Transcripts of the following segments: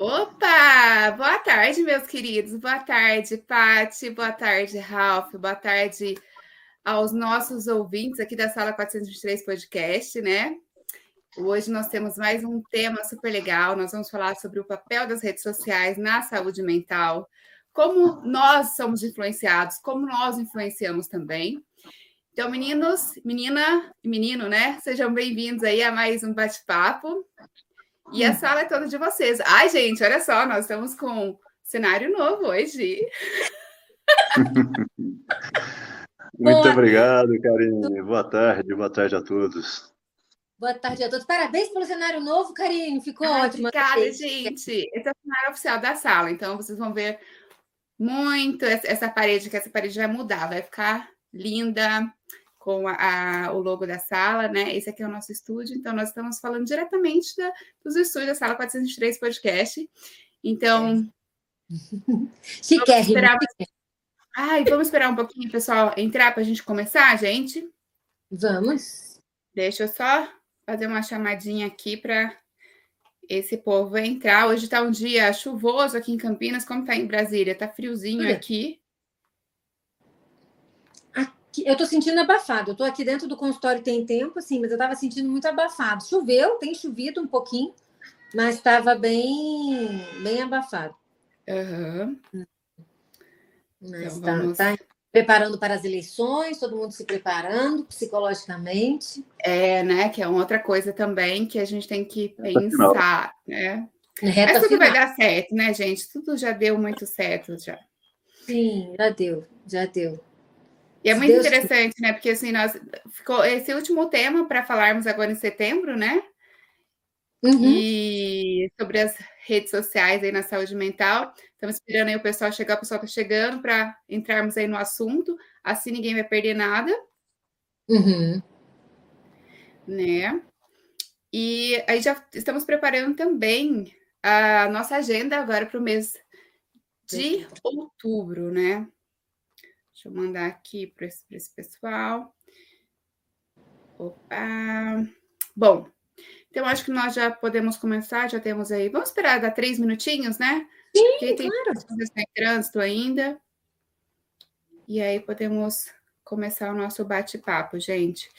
Opa! Boa tarde, meus queridos. Boa tarde, Pati. Boa tarde, Ralph. Boa tarde aos nossos ouvintes aqui da Sala 423 Podcast, né? Hoje nós temos mais um tema super legal. Nós vamos falar sobre o papel das redes sociais na saúde mental, como nós somos influenciados, como nós influenciamos também. Então, meninos, menina e menino, né? Sejam bem-vindos aí a mais um bate-papo. E a sala é toda de vocês. Ai, gente, olha só, nós estamos com um cenário novo hoje. Muito Boa. obrigado, Karine. Boa tarde, boa tarde a todos. Boa tarde a todos. Parabéns pelo cenário novo, Karine. Ficou Ai, ótimo. Obrigada, gente. Esse é o cenário oficial da sala, então vocês vão ver muito essa parede, que essa parede vai mudar, vai ficar linda com a, a, o logo da sala, né? Esse aqui é o nosso estúdio, então nós estamos falando diretamente da, dos estúdios da sala 403 Podcast. Então. Chiquérrimo. Ai, vamos esperar um pouquinho, pessoal, entrar para a gente começar, gente? Vamos. Deixa eu só fazer uma chamadinha aqui para esse povo entrar. Hoje está um dia chuvoso aqui em Campinas, como está em Brasília? Está friozinho Olha. aqui. Aqui. Eu estou sentindo abafado. Eu estou aqui dentro do consultório tem tempo, assim, mas eu estava sentindo muito abafado. Choveu, tem chovido um pouquinho, mas estava bem, bem abafado. Uhum. Mas então, tá, vamos... tá preparando para as eleições, todo mundo se preparando psicologicamente. É, né? Que é outra coisa também que a gente tem que pensar, né? Reta Mas tudo final. vai dar certo, né, gente? Tudo já deu muito certo já. Sim, já deu, já deu. E é muito Deus interessante, né? Porque assim, nós ficou esse último tema para falarmos agora em setembro, né? Uhum. E sobre as redes sociais aí na saúde mental. Estamos esperando aí o pessoal chegar, o pessoal está chegando para entrarmos aí no assunto. Assim ninguém vai perder nada. Uhum. Né? E aí já estamos preparando também a nossa agenda agora para o mês de outubro, né? Deixa eu mandar aqui para esse, esse pessoal. Opa! Bom, então, acho que nós já podemos começar, já temos aí. Vamos esperar dar três minutinhos, né? Sim, Porque tem claro. em trânsito ainda. E aí podemos começar o nosso bate-papo, gente.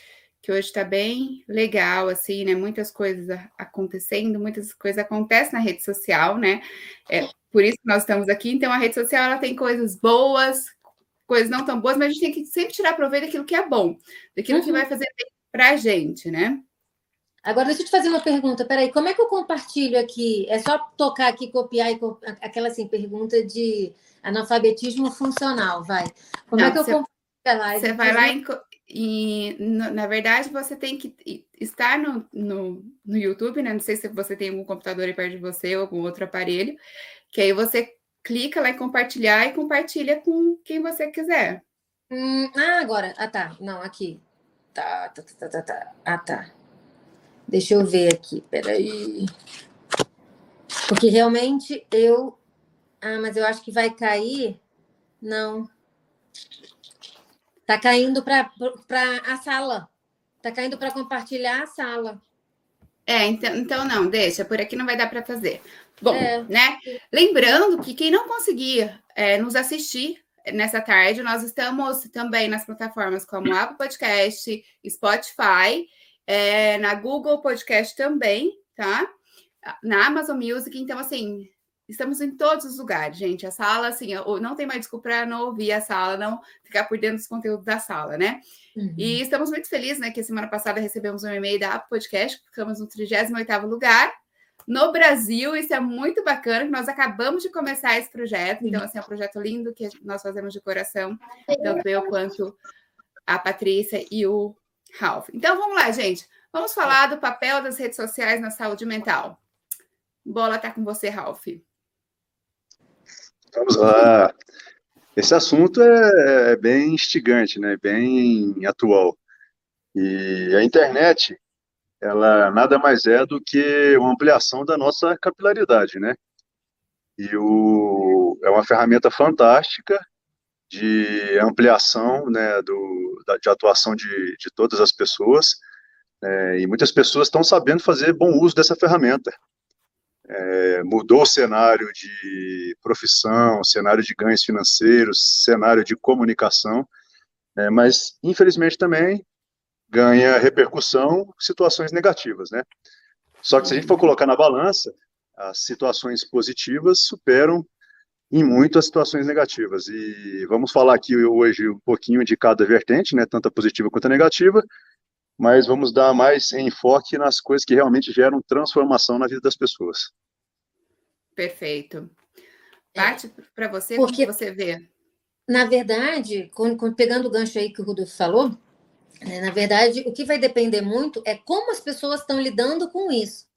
Que hoje está bem legal, assim, né? Muitas coisas acontecendo, muitas coisas acontecem na rede social, né? É por isso que nós estamos aqui. Então, a rede social ela tem coisas boas, coisas não tão boas, mas a gente tem que sempre tirar proveito daquilo que é bom, daquilo uhum. que vai fazer bem para a gente, né? Agora, deixa eu te fazer uma pergunta. Peraí, como é que eu compartilho aqui? É só tocar aqui, copiar e copiar, aquela assim, pergunta de analfabetismo funcional, vai. Como é Não, é que eu compartilho lá? Você vai lá em, e, na verdade, você tem que estar no, no, no YouTube, né? Não sei se você tem algum computador aí perto de você ou algum outro aparelho, que aí você clica lá em compartilhar e compartilha com quem você quiser. Hum, ah, agora. Ah, tá. Não, aqui. Tá, tá, tá, tá, tá. Ah, tá. Deixa eu ver aqui, peraí. Porque realmente eu. Ah, mas eu acho que vai cair. Não. Tá caindo para a sala. Tá caindo para compartilhar a sala. É, então, então não, deixa, por aqui não vai dar para fazer. Bom, é. né? Lembrando que quem não conseguir é, nos assistir nessa tarde, nós estamos também nas plataformas como Apple Podcast, Spotify é, na Google Podcast também, tá? Na Amazon Music, então, assim, estamos em todos os lugares, gente. A sala, assim, não tem mais desculpa para não ouvir a sala, não ficar por dentro dos conteúdos da sala, né? Uhum. E estamos muito felizes, né, que semana passada recebemos um e-mail da Apple Podcast, ficamos no 38º lugar no Brasil, isso é muito bacana, nós acabamos de começar esse projeto, então, assim, é um projeto lindo que nós fazemos de coração, tanto eu quanto a Patrícia e o Ralph. Então vamos lá, gente. Vamos falar do papel das redes sociais na saúde mental. Bola está com você, Ralph. Vamos lá. Esse assunto é, é bem instigante, né? Bem atual. E a internet, ela nada mais é do que uma ampliação da nossa capilaridade, né? E o, é uma ferramenta fantástica de ampliação né, do, da, de atuação de, de todas as pessoas, é, e muitas pessoas estão sabendo fazer bom uso dessa ferramenta. é, mudou o cenário de profissão, cenário de ganhos financeiros, cenário de comunicação, é, mas infelizmente também ganha repercussão situações negativas, né? Só que se a gente for colocar na balança, as situações positivas superam em muito as situações negativas. E vamos falar aqui hoje um pouquinho de cada vertente, né, tanto a positiva quanto a negativa, mas vamos dar mais enfoque nas coisas que realmente geram transformação na vida das pessoas. Perfeito. Parte é, para você, Porque, como você vê? Na verdade, pegando o gancho aí que o Rudolf falou, na verdade, o que vai depender muito é como as pessoas estão lidando com isso.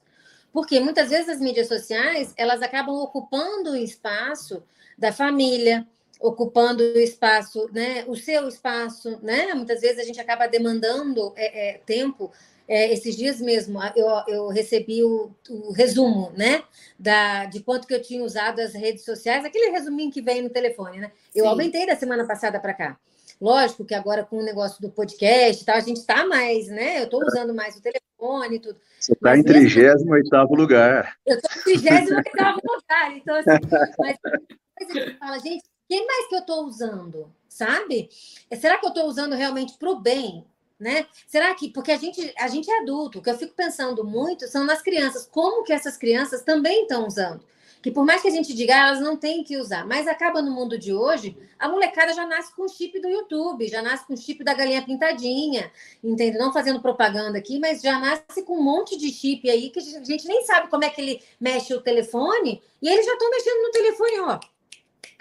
Porque muitas vezes as mídias sociais, elas acabam ocupando o espaço da família, ocupando o espaço, né, o seu espaço, né? Muitas vezes a gente acaba demandando é, é, tempo. É, esses dias mesmo, eu, eu recebi o, o, resumo, né, da, de quanto que eu tinha usado as redes sociais, aquele resuminho que vem no telefone, né? Eu Sim. aumentei da semana passada para cá. Lógico que agora com o negócio do podcast, tal, a gente está mais, né? Eu estou usando mais o telefone e tudo. Você está em 38 lugar. Eu estou em 38 lugar. Então, assim, mas a gente fala, gente, quem mais que eu estou usando? Sabe? É, será que eu estou usando realmente para o bem? Né? Será que porque a gente a gente é adulto, o que eu fico pensando muito são nas crianças, como que essas crianças também estão usando? Que por mais que a gente diga, ah, elas não têm que usar, mas acaba no mundo de hoje, a molecada já nasce com o chip do YouTube, já nasce com o chip da galinha pintadinha, entende? Não fazendo propaganda aqui, mas já nasce com um monte de chip aí que a gente nem sabe como é que ele mexe o telefone, e eles já estão mexendo no telefone, ó.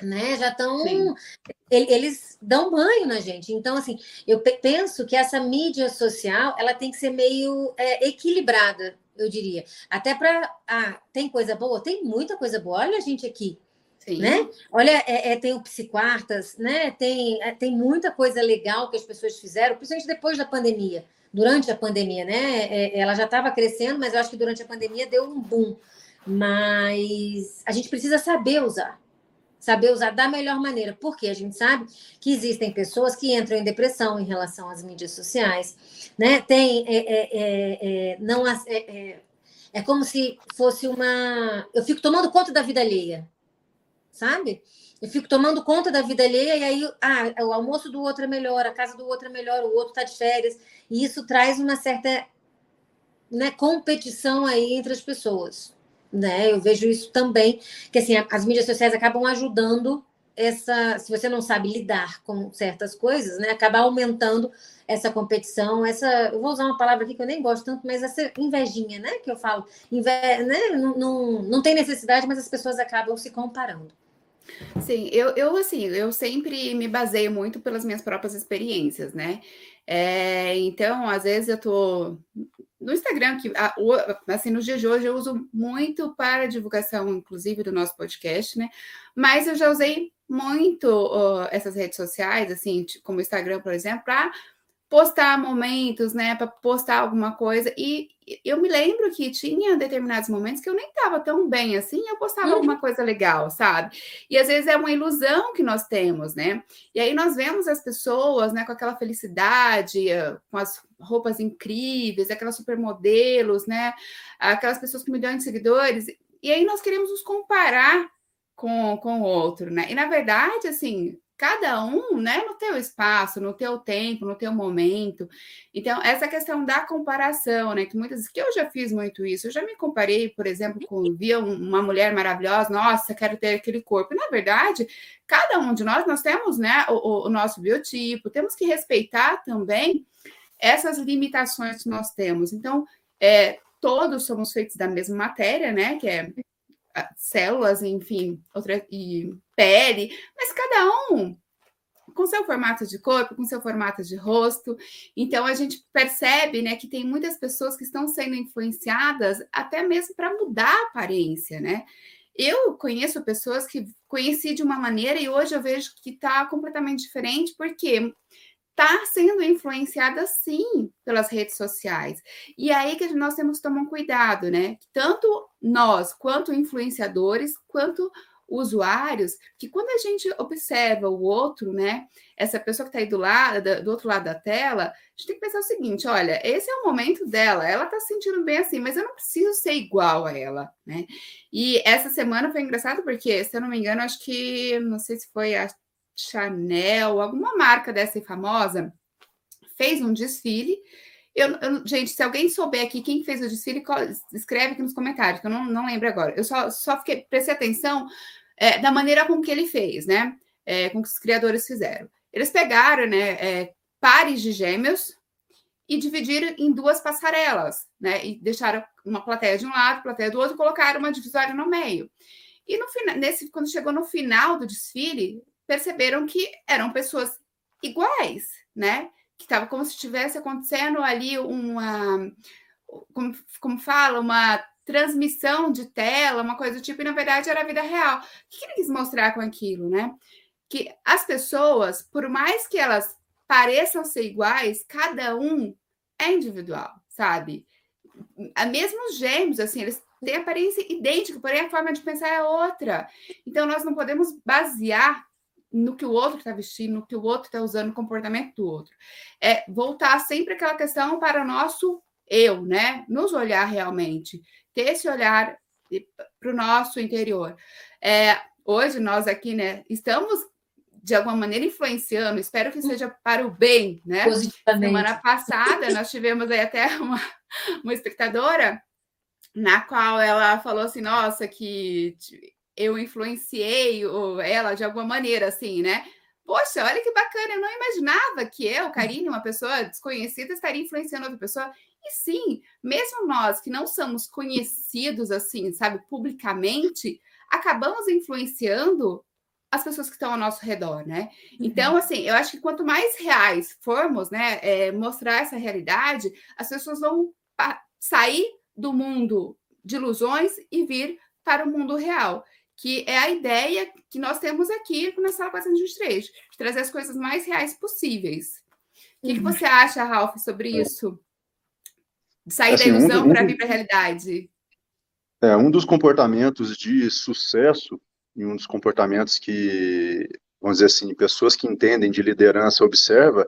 Né? Já estão. Eles dão banho na gente. Então, assim, eu penso que essa mídia social ela tem que ser meio é, equilibrada eu diria. Até para. Ah, tem coisa boa? Tem muita coisa boa. Olha a gente aqui. Sim. Né? Olha, é, é, tem o Psiquartas, né? tem, é, tem muita coisa legal que as pessoas fizeram, principalmente depois da pandemia, durante a pandemia, né? É, ela já estava crescendo, mas eu acho que durante a pandemia deu um boom. Mas a gente precisa saber usar saber usar da melhor maneira, porque a gente sabe que existem pessoas que entram em depressão em relação às mídias sociais, né? Tem, é, é, é, é não é, é, é, como se fosse uma, eu fico tomando conta da vida alheia, sabe? Eu fico tomando conta da vida alheia e aí, ah, o almoço do outro é melhor, a casa do outro é melhor, o outro está de férias e isso traz uma certa né, competição aí entre as pessoas né? Eu vejo isso também, que assim, as mídias sociais acabam ajudando essa, se você não sabe lidar com certas coisas, né? Acaba aumentando essa competição, essa, eu vou usar uma palavra aqui que eu nem gosto tanto, mas essa invejinha, né? Que eu falo, inve, né? Não, não, não tem necessidade, mas as pessoas acabam se comparando. Sim, eu, eu assim, eu sempre me baseio muito pelas minhas próprias experiências, né? É, então, às vezes eu tô no Instagram, que assim, nos dias de hoje eu uso muito para divulgação, inclusive, do nosso podcast, né? Mas eu já usei muito uh, essas redes sociais, assim, como o Instagram, por exemplo, para postar momentos, né, para postar alguma coisa. E eu me lembro que tinha determinados momentos que eu nem estava tão bem assim, eu postava uhum. alguma coisa legal, sabe? E às vezes é uma ilusão que nós temos, né? E aí nós vemos as pessoas, né, com aquela felicidade, ah, com as roupas incríveis, aquelas supermodelos, né? Aquelas pessoas com milhões de seguidores. E aí nós queremos nos comparar com, com o outro, né? E na verdade, assim, cada um, né, no teu espaço, no teu tempo, no teu momento. Então, essa questão da comparação, né, que muitas vezes, que eu já fiz muito isso, eu já me comparei, por exemplo, com, via uma mulher maravilhosa, nossa, quero ter aquele corpo. Na verdade, cada um de nós, nós temos, né, o, o nosso biotipo, temos que respeitar também essas limitações que nós temos. Então, é, todos somos feitos da mesma matéria, né, que é células, enfim, outra, e pele, mas cada um com seu formato de corpo, com seu formato de rosto. Então a gente percebe, né, que tem muitas pessoas que estão sendo influenciadas até mesmo para mudar a aparência, né? Eu conheço pessoas que conheci de uma maneira e hoje eu vejo que está completamente diferente, porque está sendo influenciada sim pelas redes sociais. E aí que nós temos que tomar um cuidado, né? Tanto nós, quanto influenciadores, quanto usuários que quando a gente observa o outro, né, essa pessoa que está aí do lado, do outro lado da tela, a gente tem que pensar o seguinte: olha, esse é o momento dela, ela está se sentindo bem assim, mas eu não preciso ser igual a ela, né? E essa semana foi engraçado porque, se eu não me engano, acho que não sei se foi a Chanel, alguma marca dessa famosa, fez um desfile. Eu, eu, gente, se alguém souber aqui quem fez o desfile, escreve aqui nos comentários, que eu não, não lembro agora. Eu só, só fiquei, prestei atenção é, da maneira com que ele fez, né? É, com que os criadores fizeram. Eles pegaram, né, é, pares de gêmeos e dividiram em duas passarelas, né? E deixaram uma plateia de um lado, plateia do outro, e colocaram uma divisória no meio. E no final, nesse, quando chegou no final do desfile, perceberam que eram pessoas iguais, né? Que estava como se estivesse acontecendo ali uma, como, como fala, uma transmissão de tela, uma coisa do tipo, e na verdade era a vida real. O que ele quis mostrar com aquilo, né? Que as pessoas, por mais que elas pareçam ser iguais, cada um é individual, sabe? Mesmo os gêmeos, assim, eles têm aparência idêntica, porém a forma de pensar é outra. Então, nós não podemos basear no que o outro está vestindo, no que o outro está usando, no comportamento do outro. É voltar sempre aquela questão para o nosso eu, né? Nos olhar realmente, ter esse olhar para o nosso interior. É, hoje nós aqui, né, estamos de alguma maneira influenciando, espero que seja para o bem, né? Semana passada nós tivemos aí até uma, uma espectadora na qual ela falou assim, nossa, que eu influenciei ela de alguma maneira, assim, né? Poxa, olha que bacana, eu não imaginava que eu, Karine, uma pessoa desconhecida, estaria influenciando outra pessoa. E sim, mesmo nós que não somos conhecidos assim, sabe, publicamente, acabamos influenciando as pessoas que estão ao nosso redor, né? Uhum. Então, assim, eu acho que quanto mais reais formos, né, é, mostrar essa realidade, as pessoas vão sair do mundo de ilusões e vir para o mundo real que é a ideia que nós temos aqui na Sala 423, de trazer as coisas mais reais possíveis. O que, que uhum. você acha, Ralph, sobre é. isso? De sair assim, da ilusão um, para vir para a realidade? É, um dos comportamentos de sucesso, e um dos comportamentos que, vamos dizer assim, pessoas que entendem de liderança observa,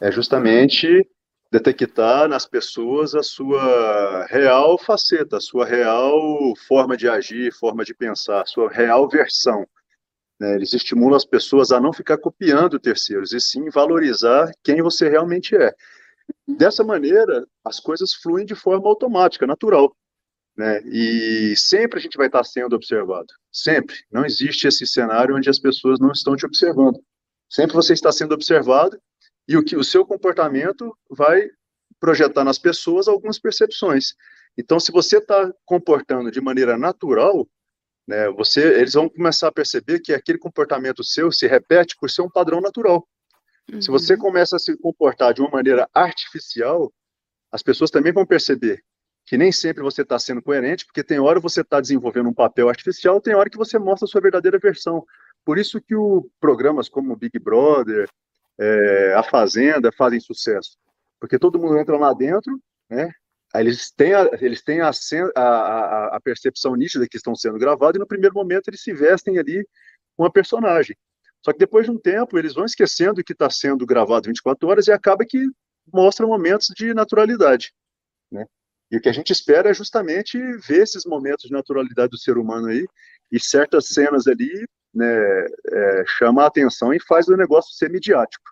é justamente detectar nas pessoas a sua real faceta, a sua real forma de agir, forma de pensar, a sua real versão. Né? Eles estimulam as pessoas a não ficar copiando terceiros, e sim valorizar quem você realmente é. Dessa maneira, as coisas fluem de forma automática, natural. Né? E sempre a gente vai estar sendo observado. Sempre. Não existe esse cenário onde as pessoas não estão te observando. Sempre você está sendo observado e o que o seu comportamento vai projetar nas pessoas algumas percepções. Então, se você está comportando de maneira natural, né, você, eles vão começar a perceber que aquele comportamento seu se repete por ser um padrão natural. Uhum. Se você começa a se comportar de uma maneira artificial, as pessoas também vão perceber que nem sempre você está sendo coerente, porque tem hora você está desenvolvendo um papel artificial, tem hora que você mostra a sua verdadeira versão. Por isso que o programas como Big Brother, é, a Fazenda fazem sucesso. Porque todo mundo entra lá dentro, né? Aí eles têm, a, eles têm a, a, a, percepção nítida que estão sendo gravados, e no primeiro momento eles se vestem ali com a personagem. Só que depois de um tempo, eles vão esquecendo que está sendo gravado 24 horas e acaba que mostra momentos de naturalidade. Né? E o que a gente espera é justamente ver esses momentos de naturalidade do ser humano aí, e certas cenas ali né, é, chama a atenção e faz o negócio ser midiático.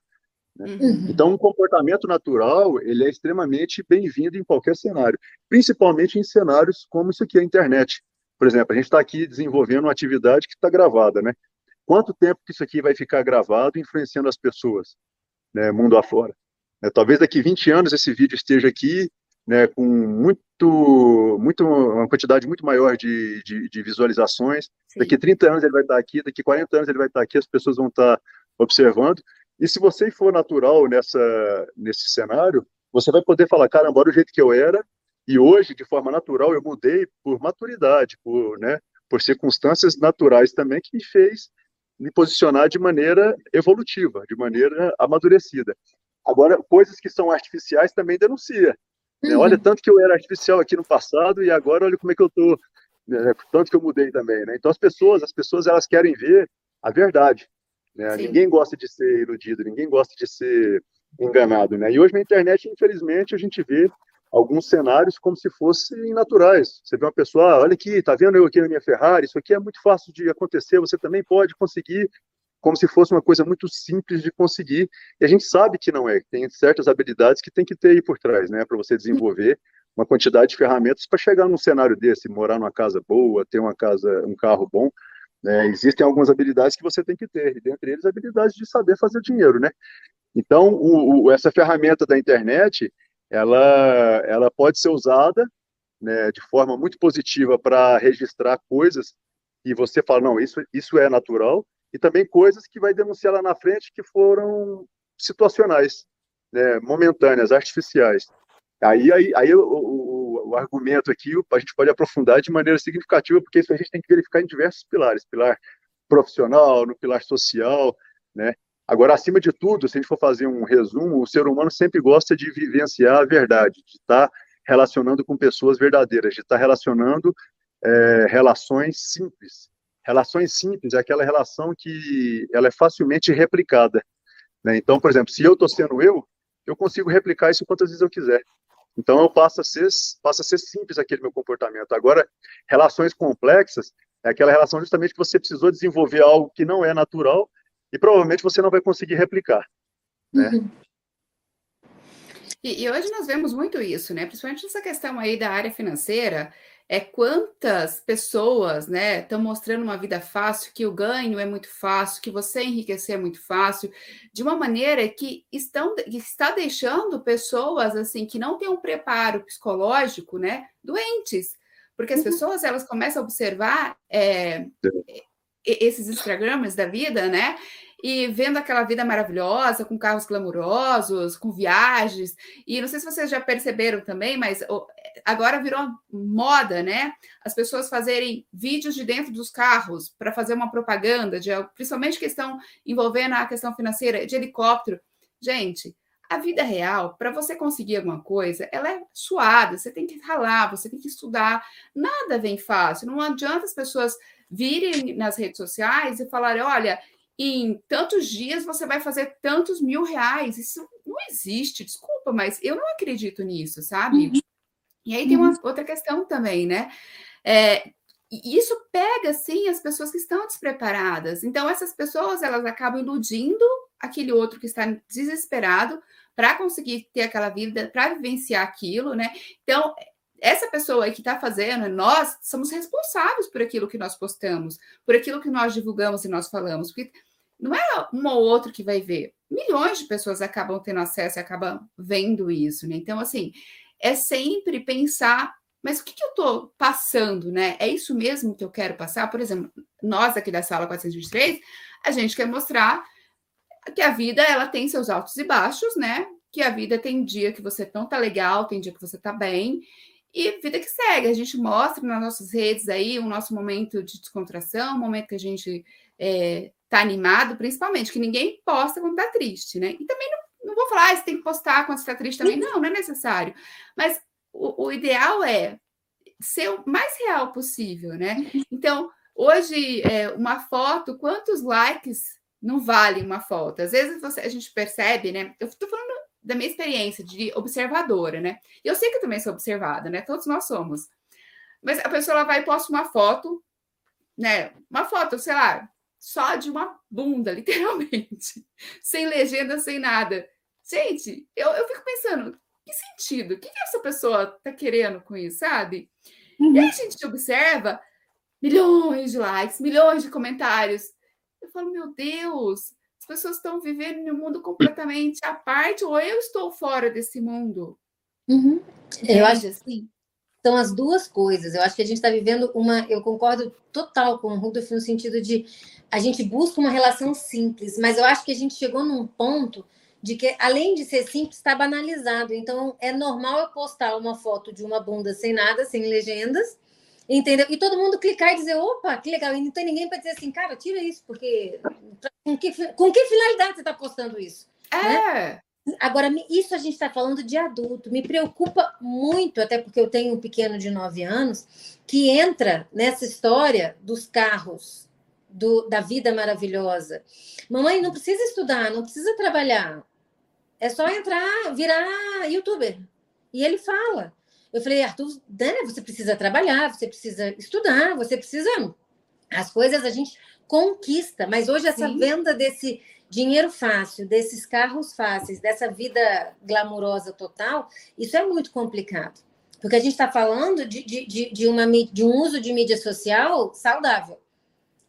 Né? Uhum. Então, um comportamento natural ele é extremamente bem-vindo em qualquer cenário, principalmente em cenários como isso aqui, a internet. Por exemplo, a gente está aqui desenvolvendo uma atividade que está gravada, né? Quanto tempo que isso aqui vai ficar gravado, influenciando as pessoas, né, mundo afora? É, talvez daqui 20 anos esse vídeo esteja aqui né, com muito, muito, uma quantidade muito maior de, de, de visualizações. Sim. Daqui 30 anos ele vai estar aqui, daqui 40 anos ele vai estar aqui, as pessoas vão estar observando. E se você for natural nessa, nesse cenário, você vai poder falar, cara, embora o jeito que eu era, e hoje, de forma natural, eu mudei por maturidade, por, né, por circunstâncias naturais também que me fez me posicionar de maneira evolutiva, de maneira amadurecida. Agora, coisas que são artificiais também denuncia. Né? Olha, tanto que eu era artificial aqui no passado e agora olha como é que eu estou né? tanto que eu mudei também, né? Então as pessoas, as pessoas elas querem ver a verdade, né? Ninguém gosta de ser iludido, ninguém gosta de ser enganado, né? E hoje na internet, infelizmente, a gente vê alguns cenários como se fossem naturais. Você vê uma pessoa, ah, olha aqui, tá vendo eu aqui na minha Ferrari? Isso aqui é muito fácil de acontecer, você também pode conseguir, como se fosse uma coisa muito simples de conseguir. E a gente sabe que não é, tem certas habilidades que tem que ter aí por trás, né, para você desenvolver uma quantidade de ferramentas para chegar num cenário desse, morar numa casa boa, ter uma casa, um carro bom. Né? Existem algumas habilidades que você tem que ter, e dentre eles habilidades de saber fazer dinheiro, né? Então, o, o, essa ferramenta da internet, ela, ela pode ser usada né, de forma muito positiva para registrar coisas e você fala, não, isso, isso é natural, e também coisas que vai denunciar lá na frente que foram situacionais, né, momentâneas, artificiais. Aí, aí, aí o, o, o, argumento aqui a gente pode aprofundar de maneira significativa, porque isso a gente tem que verificar em diversos pilares, pilar profissional, no pilar social, né? Agora, acima de tudo, se a gente for fazer um resumo, o ser humano sempre gosta de vivenciar a verdade, de estar relacionando com pessoas verdadeiras, de estar relacionando é, relações simples. Relações simples é aquela relação que ela é facilmente replicada. Né? Então, por exemplo, se eu estou sendo eu, eu consigo replicar isso quantas vezes eu quiser. Então, eu passo a ser, passo a ser simples aquele meu comportamento. Agora, relações complexas é aquela relação justamente que você precisou desenvolver algo que não é natural e provavelmente você não vai conseguir replicar. Né? Uhum. E, e, hoje nós vemos muito isso, né? Principalmente essa questão aí da área financeira, é quantas pessoas, né, estão mostrando uma vida fácil, que o ganho é muito fácil, que você enriquecer é muito fácil, de uma maneira que estão que está deixando pessoas assim que não têm um preparo psicológico, né, doentes, porque as uhum. pessoas elas começam a observar é, esses Instagrams da vida, né? E vendo aquela vida maravilhosa, com carros glamurosos, com viagens. E não sei se vocês já perceberam também, mas agora virou moda, né? As pessoas fazerem vídeos de dentro dos carros para fazer uma propaganda, de, principalmente questão envolvendo a questão financeira, de helicóptero. Gente, a vida real, para você conseguir alguma coisa, ela é suada, você tem que ralar, você tem que estudar, nada vem fácil. Não adianta as pessoas virem nas redes sociais e falarem: olha, em tantos dias você vai fazer tantos mil reais. Isso não existe, desculpa, mas eu não acredito nisso, sabe? Uhum. E aí tem uma uhum. outra questão também, né? É, isso pega, sim, as pessoas que estão despreparadas. Então, essas pessoas, elas acabam iludindo aquele outro que está desesperado para conseguir ter aquela vida, para vivenciar aquilo, né? Então, essa pessoa que está fazendo, nós somos responsáveis por aquilo que nós postamos, por aquilo que nós divulgamos e nós falamos, porque não é um ou outro que vai ver. Milhões de pessoas acabam tendo acesso e acabam vendo isso, né? Então, assim, é sempre pensar, mas o que, que eu estou passando, né? É isso mesmo que eu quero passar? Por exemplo, nós aqui da sala 423, a gente quer mostrar que a vida ela tem seus altos e baixos, né? Que a vida tem dia que você não tá legal, tem dia que você tá bem, e vida que segue, a gente mostra nas nossas redes aí o nosso momento de descontração, o momento que a gente é, tá animado, principalmente, que ninguém posta quando tá triste, né? E também não, não vou falar, ah, você tem que postar quando você tá triste também, não, não é necessário. Mas o, o ideal é ser o mais real possível, né? Então, hoje, é, uma foto, quantos likes não vale uma foto? Às vezes você, a gente percebe, né? Eu tô falando da minha experiência de observadora, né? E eu sei que eu também sou observada, né? Todos nós somos. Mas a pessoa ela vai e posta uma foto, né? Uma foto, sei lá, só de uma bunda, literalmente. sem legenda, sem nada. Gente, eu, eu fico pensando, que sentido? O que, que essa pessoa tá querendo com isso, sabe? Uhum. E aí a gente observa milhões de likes, milhões de comentários. Eu falo, meu Deus, pessoas estão vivendo em um mundo completamente à parte, ou eu estou fora desse mundo. Uhum. Eu acho assim. São as duas coisas. Eu acho que a gente está vivendo uma. Eu concordo total com o Rudolf no sentido de a gente busca uma relação simples, mas eu acho que a gente chegou num ponto de que, além de ser simples, está banalizado. Então, é normal eu postar uma foto de uma bunda sem nada, sem legendas, Entendeu? E todo mundo clicar e dizer, opa, que legal. E não tem ninguém para dizer assim, cara, tira isso, porque com que, com que finalidade você está postando isso? É. Né? Agora, isso a gente está falando de adulto. Me preocupa muito, até porque eu tenho um pequeno de 9 anos, que entra nessa história dos carros, do, da vida maravilhosa. Mamãe, não precisa estudar, não precisa trabalhar. É só entrar, virar youtuber. E ele fala. Eu falei, Arthur, né, você precisa trabalhar, você precisa estudar, você precisa. As coisas a gente conquista, mas hoje essa Sim. venda desse dinheiro fácil, desses carros fáceis, dessa vida glamurosa total, isso é muito complicado. Porque a gente está falando de, de, de, uma, de um uso de mídia social saudável,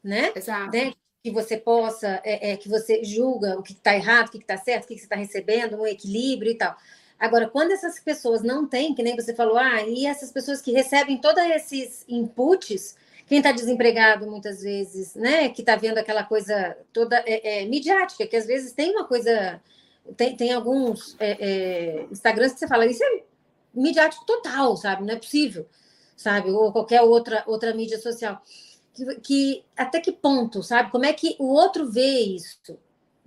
né? Exato. Né? Que você possa, é, é que você julga o que está errado, o que está certo, o que, que você está recebendo, um equilíbrio e tal. Agora, quando essas pessoas não têm, que nem você falou, ah, e essas pessoas que recebem todos esses inputs, quem está desempregado muitas vezes, né, que está vendo aquela coisa toda é, é, midiática, que às vezes tem uma coisa, tem, tem alguns é, é, Instagrams que você fala, isso é midiático total, sabe? Não é possível, sabe? Ou qualquer outra, outra mídia social. Que, que até que ponto, sabe? Como é que o outro vê isso?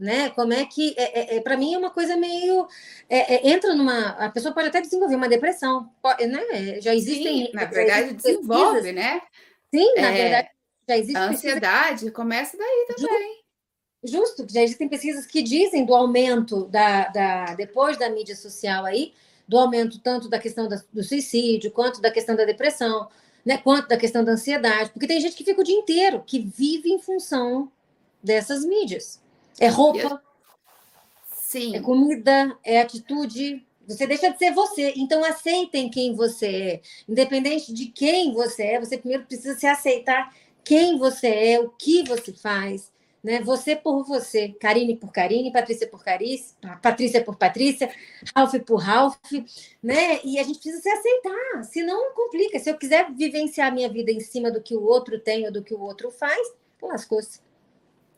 Né? Como é que é, é, é para mim é uma coisa meio é, entra numa a pessoa pode até desenvolver uma depressão, pode, né? Já existem Sim, na verdade desenvolve, né? Sim, na é, verdade, já existe. A ansiedade pesquisa... começa daí também. Justo, já existem pesquisas que dizem do aumento da, da depois da mídia social aí, do aumento tanto da questão da, do suicídio, quanto da questão da depressão, né, quanto da questão da ansiedade, porque tem gente que fica o dia inteiro, que vive em função dessas mídias. É roupa, Sim. é comida, é atitude, você deixa de ser você. Então, aceitem quem você é. Independente de quem você é, você primeiro precisa se aceitar quem você é, o que você faz. Né? Você por você, Karine por Karine, Patrícia por Carice, Patrícia por Patrícia, Ralph por Ralph, né? E a gente precisa se aceitar, senão complica. Se eu quiser vivenciar a minha vida em cima do que o outro tem ou do que o outro faz, lascou-se.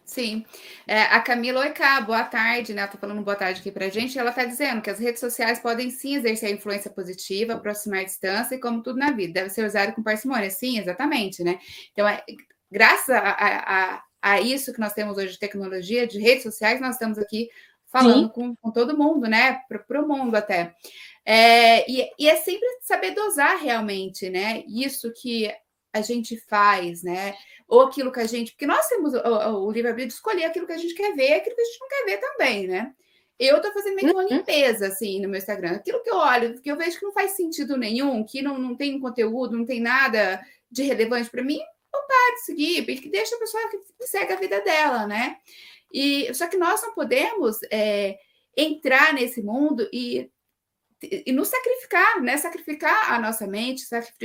Sim. É, a Camila Oicá, boa tarde, né? Ela tá falando boa tarde aqui pra gente. Ela tá dizendo que as redes sociais podem sim exercer influência positiva, aproximar a distância, e como tudo na vida, deve ser usado com parcimônia. Sim, exatamente, né? Então, é, graças a, a, a, isso que nós temos hoje de tecnologia, de redes sociais, nós estamos aqui falando com, com, todo mundo, né? Para o mundo até. É, e, e é sempre saber dosar realmente, né? Isso que a gente faz, né? Ou aquilo que a gente. Porque nós temos o, o, livre-arbítrio de escolher aquilo que a gente quer ver, aquilo que a gente não quer ver também, né? Eu estou fazendo meio que uma uhum. limpeza, assim, no meu Instagram. Aquilo que eu olho, que eu vejo que não faz sentido nenhum, que não, não tem conteúdo, não tem nada de relevante para mim, eu paro de seguir, porque deixa a pessoa que segue a vida dela, né? E, só que nós não podemos é, entrar nesse mundo e e nos sacrificar, né? Sacrificar a nossa mente,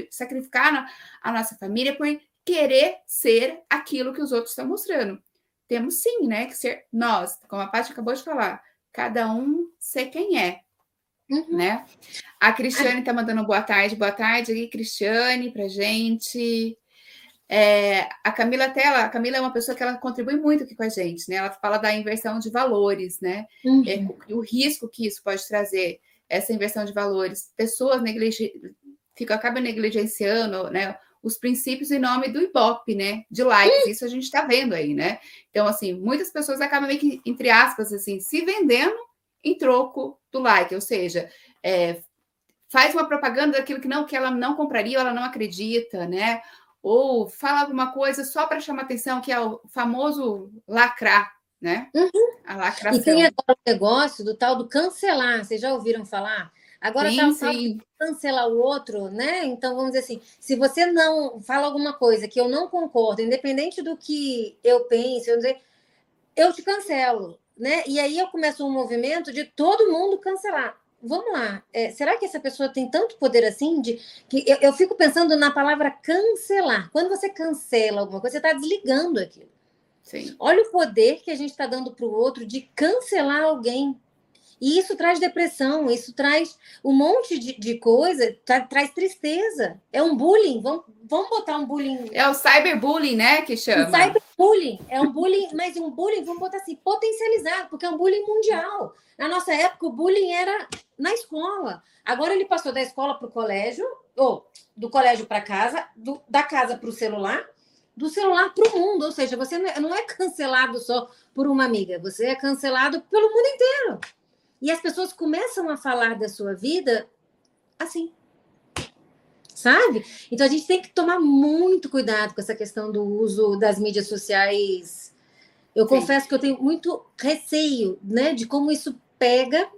sacrificar a nossa família por querer ser aquilo que os outros estão mostrando. Temos sim, né, que ser nós, como a Paty acabou de falar, cada um ser quem é, uhum. né? A Cristiane está mandando boa tarde, boa tarde aqui, Cristiane, para gente. É, a Camila até ela, a Camila é uma pessoa que ela contribui muito aqui com a gente, né? Ela fala da inversão de valores, né? Uhum. É, o risco que isso pode trazer essa inversão de valores. Pessoas negligen... ficam, acabam negligenciando né, os princípios em nome do Ibope, né? De likes. Isso a gente está vendo aí, né? Então, assim, muitas pessoas acabam meio que, entre aspas, assim, se vendendo em troco do like, ou seja, é, faz uma propaganda daquilo que não que ela não compraria, ou ela não acredita, né? Ou fala alguma coisa só para chamar atenção, que é o famoso lacrar, né? Uhum. A lacração. E tem agora o negócio do tal do cancelar, vocês já ouviram falar? Agora sim, tá sim. cancelar o outro, né? Então vamos dizer assim, se você não fala alguma coisa que eu não concordo, independente do que eu pense, eu dizer, eu te cancelo, né? E aí eu começo um movimento de todo mundo cancelar. Vamos lá, é, será que essa pessoa tem tanto poder assim? De que eu, eu fico pensando na palavra cancelar. Quando você cancela alguma coisa, você está desligando aquilo. Sim. Olha o poder que a gente está dando para o outro de cancelar alguém. E isso traz depressão, isso traz um monte de, de coisa, tra, traz tristeza. É um bullying. Vamos, vamos botar um bullying. É o cyberbullying, né? Que chama. O cyberbullying. É um bullying, mas um bullying, vamos botar assim, potencializado, porque é um bullying mundial. Na nossa época, o bullying era na escola. Agora ele passou da escola para o colégio, ou do colégio para casa, do, da casa para o celular do celular para o mundo, ou seja, você não é, é cancelado só por uma amiga, você é cancelado pelo mundo inteiro. E as pessoas começam a falar da sua vida assim. Sabe? Então a gente tem que tomar muito cuidado com essa questão do uso das mídias sociais. Eu Sim. confesso que eu tenho muito receio, né, de como isso pega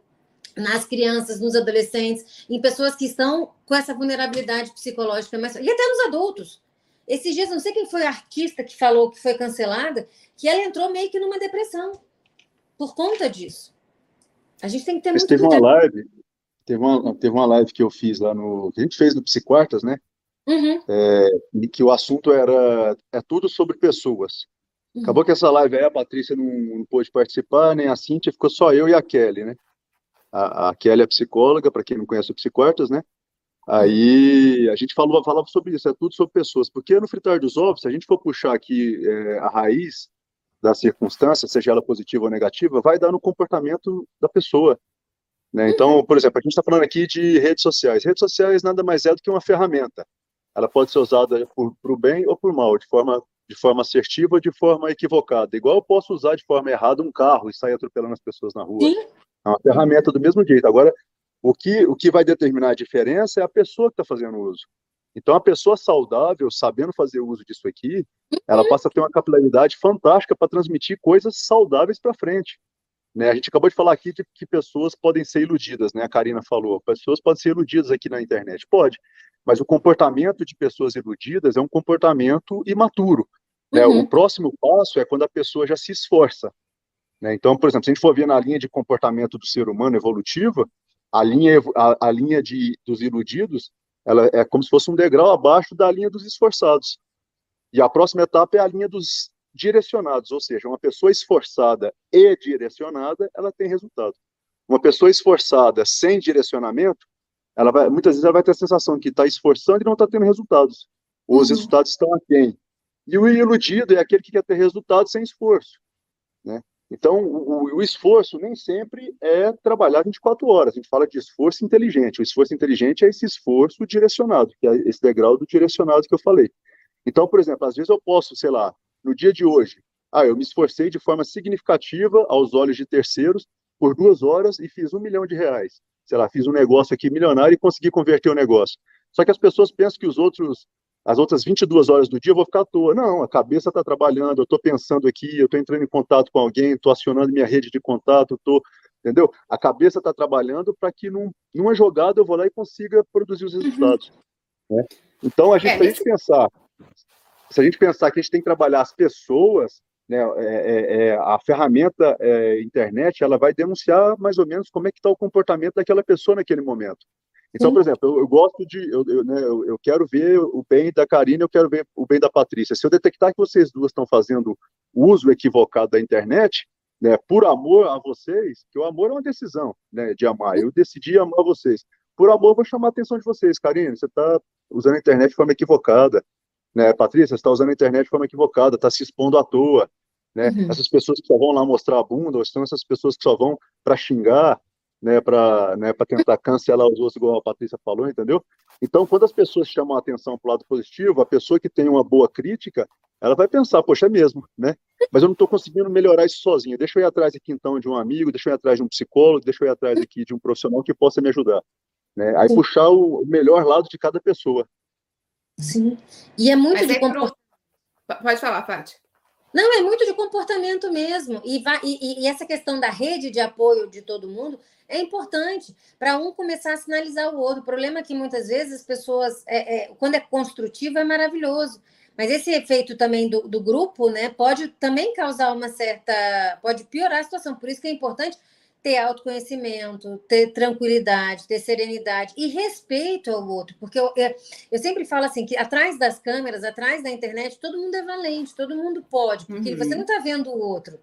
nas crianças, nos adolescentes, em pessoas que estão com essa vulnerabilidade psicológica, mas e até nos adultos. Esses dias, não sei quem foi a artista que falou que foi cancelada, que ela entrou meio que numa depressão por conta disso. A gente tem que ter Mas muito teve uma live, teve uma, teve uma live que eu fiz lá no. que a gente fez no Psiquartas, né? Uhum. É, que o assunto era é tudo sobre pessoas. Uhum. Acabou que essa live aí a Patrícia não, não pôde participar, nem a Cíntia, ficou só eu e a Kelly, né? A, a Kelly é psicóloga, para quem não conhece o Psiquartas, né? Aí a gente falou, falava sobre isso, é tudo sobre pessoas, porque no fritar dos ovos, se a gente for puxar aqui é, a raiz da circunstância, seja ela positiva ou negativa, vai dar no comportamento da pessoa. Né? Então, por exemplo, a gente está falando aqui de redes sociais. Redes sociais nada mais é do que uma ferramenta. Ela pode ser usada para o bem ou por mal, de forma, de forma assertiva ou de forma equivocada. Igual eu posso usar de forma errada um carro e sair atropelando as pessoas na rua. Sim. É uma ferramenta do mesmo jeito. Agora, o que, o que vai determinar a diferença é a pessoa que está fazendo uso. Então, a pessoa saudável, sabendo fazer uso disso aqui, ela passa a ter uma capilaridade fantástica para transmitir coisas saudáveis para frente. Né? A gente acabou de falar aqui de que pessoas podem ser iludidas, né? A Karina falou, pessoas podem ser iludidas aqui na internet. Pode, mas o comportamento de pessoas iludidas é um comportamento imaturo. Né? Uhum. O próximo passo é quando a pessoa já se esforça. Né? Então, por exemplo, se a gente for ver na linha de comportamento do ser humano evolutiva, a linha, a, a linha de, dos iludidos ela é como se fosse um degrau abaixo da linha dos esforçados. E a próxima etapa é a linha dos direcionados, ou seja, uma pessoa esforçada e direcionada, ela tem resultado. Uma pessoa esforçada sem direcionamento, ela vai, muitas vezes ela vai ter a sensação que está esforçando e não está tendo resultados. Os uhum. resultados estão aquém. E o iludido é aquele que quer ter resultados sem esforço. Então, o, o, esforço nem sempre é trabalhar 24 horas. A gente fala de esforço inteligente. O esforço inteligente é esse esforço direcionado, que é esse degrau do direcionado que eu falei. Então, por exemplo, às vezes eu posso, sei lá, no dia de hoje, ah, eu me esforcei de forma significativa aos olhos de terceiros por duas horas e fiz um milhão de reais. Sei lá, fiz um negócio aqui milionário e consegui converter o negócio. Só que as pessoas pensam que os outros as outras 22 horas do dia eu vou ficar à toa. Não, a cabeça está trabalhando, eu estou pensando aqui, eu estou entrando em contato com alguém, estou acionando minha rede de contato, estou. Entendeu? A cabeça está trabalhando para que num, numa jogada eu vou lá e consiga produzir os uhum. resultados. Uhum. Né? Então, a gente, é, se a gente pensar, se a gente pensar que a gente tem que trabalhar as pessoas, né, é, é, é a ferramenta é, internet, ela vai denunciar mais ou menos como é que está o comportamento daquela pessoa naquele momento. Então, Sim. por exemplo, eu, eu gosto de, eu, eu, né, eu, quero ver o bem da Karina, eu quero ver o bem da Patrícia. Se eu detectar que vocês duas estão fazendo uso equivocado da internet, né, por amor a vocês, que o amor é uma decisão, né, de amar. Eu decidi amar vocês. Por amor, eu vou chamar a atenção de vocês, Karina. Você está usando a internet de forma equivocada, né? Patrícia, você está usando a internet de forma equivocada, está se expondo à toa, né? Uhum. Essas pessoas que só vão lá mostrar a bunda, ou são essas pessoas que só vão para xingar, né, para né, tentar cancelar os outros, igual a Patrícia falou, entendeu? Então, quando as pessoas chamam a atenção para o lado positivo, a pessoa que tem uma boa crítica, ela vai pensar, poxa, é mesmo, né? Mas eu não estou conseguindo melhorar isso sozinho. Deixa eu ir atrás aqui, então, de um amigo, deixa eu ir atrás de um psicólogo, deixa eu ir atrás aqui de um profissional que possa me ajudar. Né? Aí Sim. puxar o melhor lado de cada pessoa. Sim. E é muito Mas de comportamento. Pode falar, Paty. Não, é muito de comportamento mesmo. E, vai, e, e, essa questão da rede de apoio de todo mundo é importante para um começar a sinalizar o outro. O problema é que muitas vezes as pessoas, é, é, quando é construtivo, é maravilhoso. Mas esse efeito também do, do grupo, né, pode também causar uma certa. pode piorar a situação. Por isso que é importante ter autoconhecimento, ter tranquilidade, ter serenidade e respeito ao outro, porque eu, eu, eu, sempre falo assim que atrás das câmeras, atrás da internet, todo mundo é valente, todo mundo pode, porque uhum. você não está vendo o outro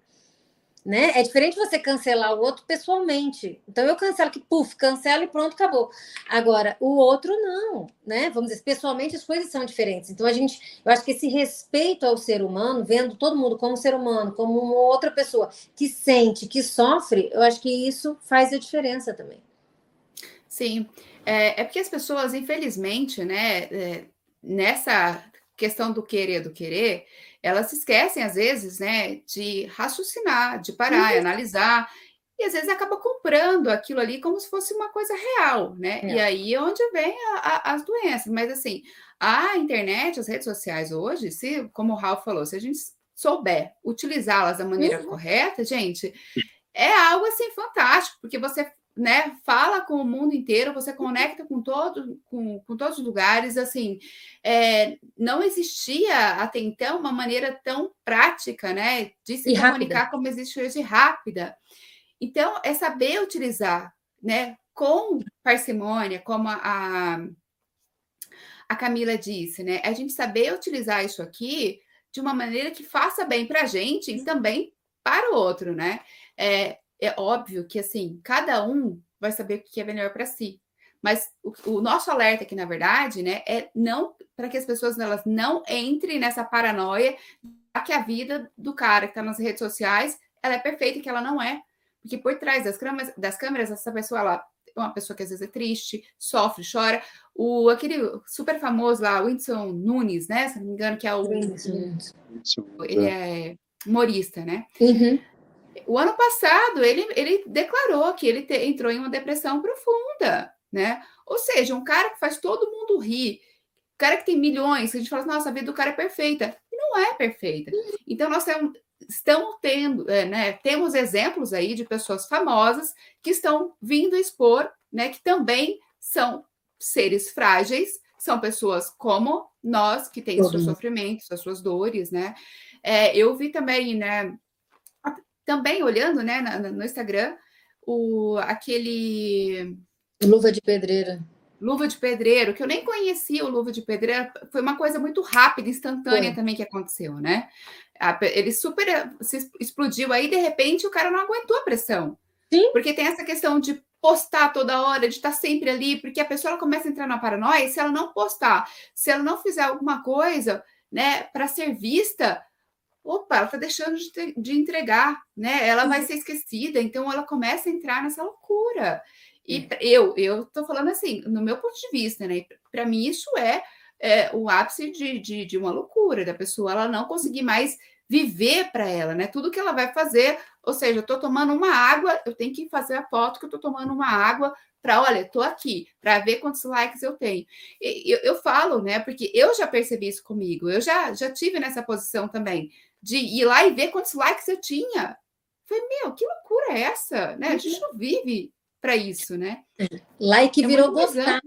né? É diferente você cancelar o outro pessoalmente. Então eu cancelo que, puf, cancelo e pronto, acabou. Agora, o outro não, né? Vamos dizer, pessoalmente as coisas são diferentes. Então a gente, eu acho que esse respeito ao ser humano, vendo todo mundo como ser humano, como uma outra pessoa que sente, que sofre, eu acho que isso faz a diferença também. Sim, é, é porque as pessoas, infelizmente, né, é, nessa questão do querer do querer, elas se esquecem, às vezes, né, de raciocinar, de parar, uhum. analisar. e às vezes acaba comprando aquilo ali como se fosse uma coisa real, né? É. E aí é onde vem a, a, as doenças. Mas assim, a internet, as redes sociais hoje, se, como o Ralf falou, se a gente souber utilizá-las da maneira uhum. correta, gente, é algo assim fantástico, porque você né, fala com o mundo inteiro, você conecta com, todo, com, com todos os lugares, assim, é, não existia até então uma maneira tão prática, né, de se e comunicar rápida. como existe hoje, rápida. Então, é saber utilizar, né, com parcimônia, como a, a Camila disse, né, a gente saber utilizar isso aqui de uma maneira que faça bem para a gente e também para o outro, né? É, é óbvio que assim, cada um vai saber o que é melhor para si. Mas o, o, nosso alerta aqui, na verdade, né, é não para que as pessoas elas não entrem nessa paranoia que a vida do cara que está nas redes sociais ela é perfeita e que ela não é. Porque por trás das câmeras, das câmeras essa pessoa ela é uma pessoa que às vezes é triste, sofre, chora. O aquele super famoso lá, Whindersson Nunes, né? Se não me engano, que é o. Ele é humorista, né? Uhum. O ano passado, ele, ele declarou que ele te, entrou em uma depressão profunda, né? Ou seja, um cara que faz todo mundo rir, um cara que tem milhões, que a gente fala, nossa, a vida do cara é perfeita. E não é perfeita. Então, nós temos, estamos tendo, é, né, temos exemplos aí de pessoas famosas que estão vindo expor, né, que também são seres frágeis, são pessoas como nós, que têm os seus sofrimentos, as suas dores, né? É, eu vi também, né, também olhando né, no Instagram, o, aquele. Luva de pedreira. Luva de pedreiro, que eu nem conhecia o Luva de Pedreiro, foi uma coisa muito rápida, instantânea foi. também que aconteceu, né? Ele super se explodiu aí, de repente o cara não aguentou a pressão. Sim. Porque tem essa questão de postar toda hora, de estar sempre ali, porque a pessoa começa a entrar na paranoia, e se ela não postar, se ela não fizer alguma coisa, né, para ser vista, opa, ela está deixando de, de, entregar, né? Ela vai ser esquecida, então ela começa a entrar nessa loucura. E é. eu, eu estou falando assim, no meu ponto de vista, né? Para mim, isso é, é o ápice de, de, de, uma loucura da pessoa, ela não conseguir mais viver para ela, né? Tudo que ela vai fazer, ou seja, eu estou tomando uma água, eu tenho que fazer a foto que eu estou tomando uma água para, olha, estou aqui, para ver quantos likes eu tenho. E, eu, eu falo, né? Porque eu já percebi isso comigo, eu já, já tive nessa posição também de ir lá e ver quantos likes eu tinha. Falei, meu, que loucura é essa? Né? A gente não vive para isso, né? Like é virou gostar.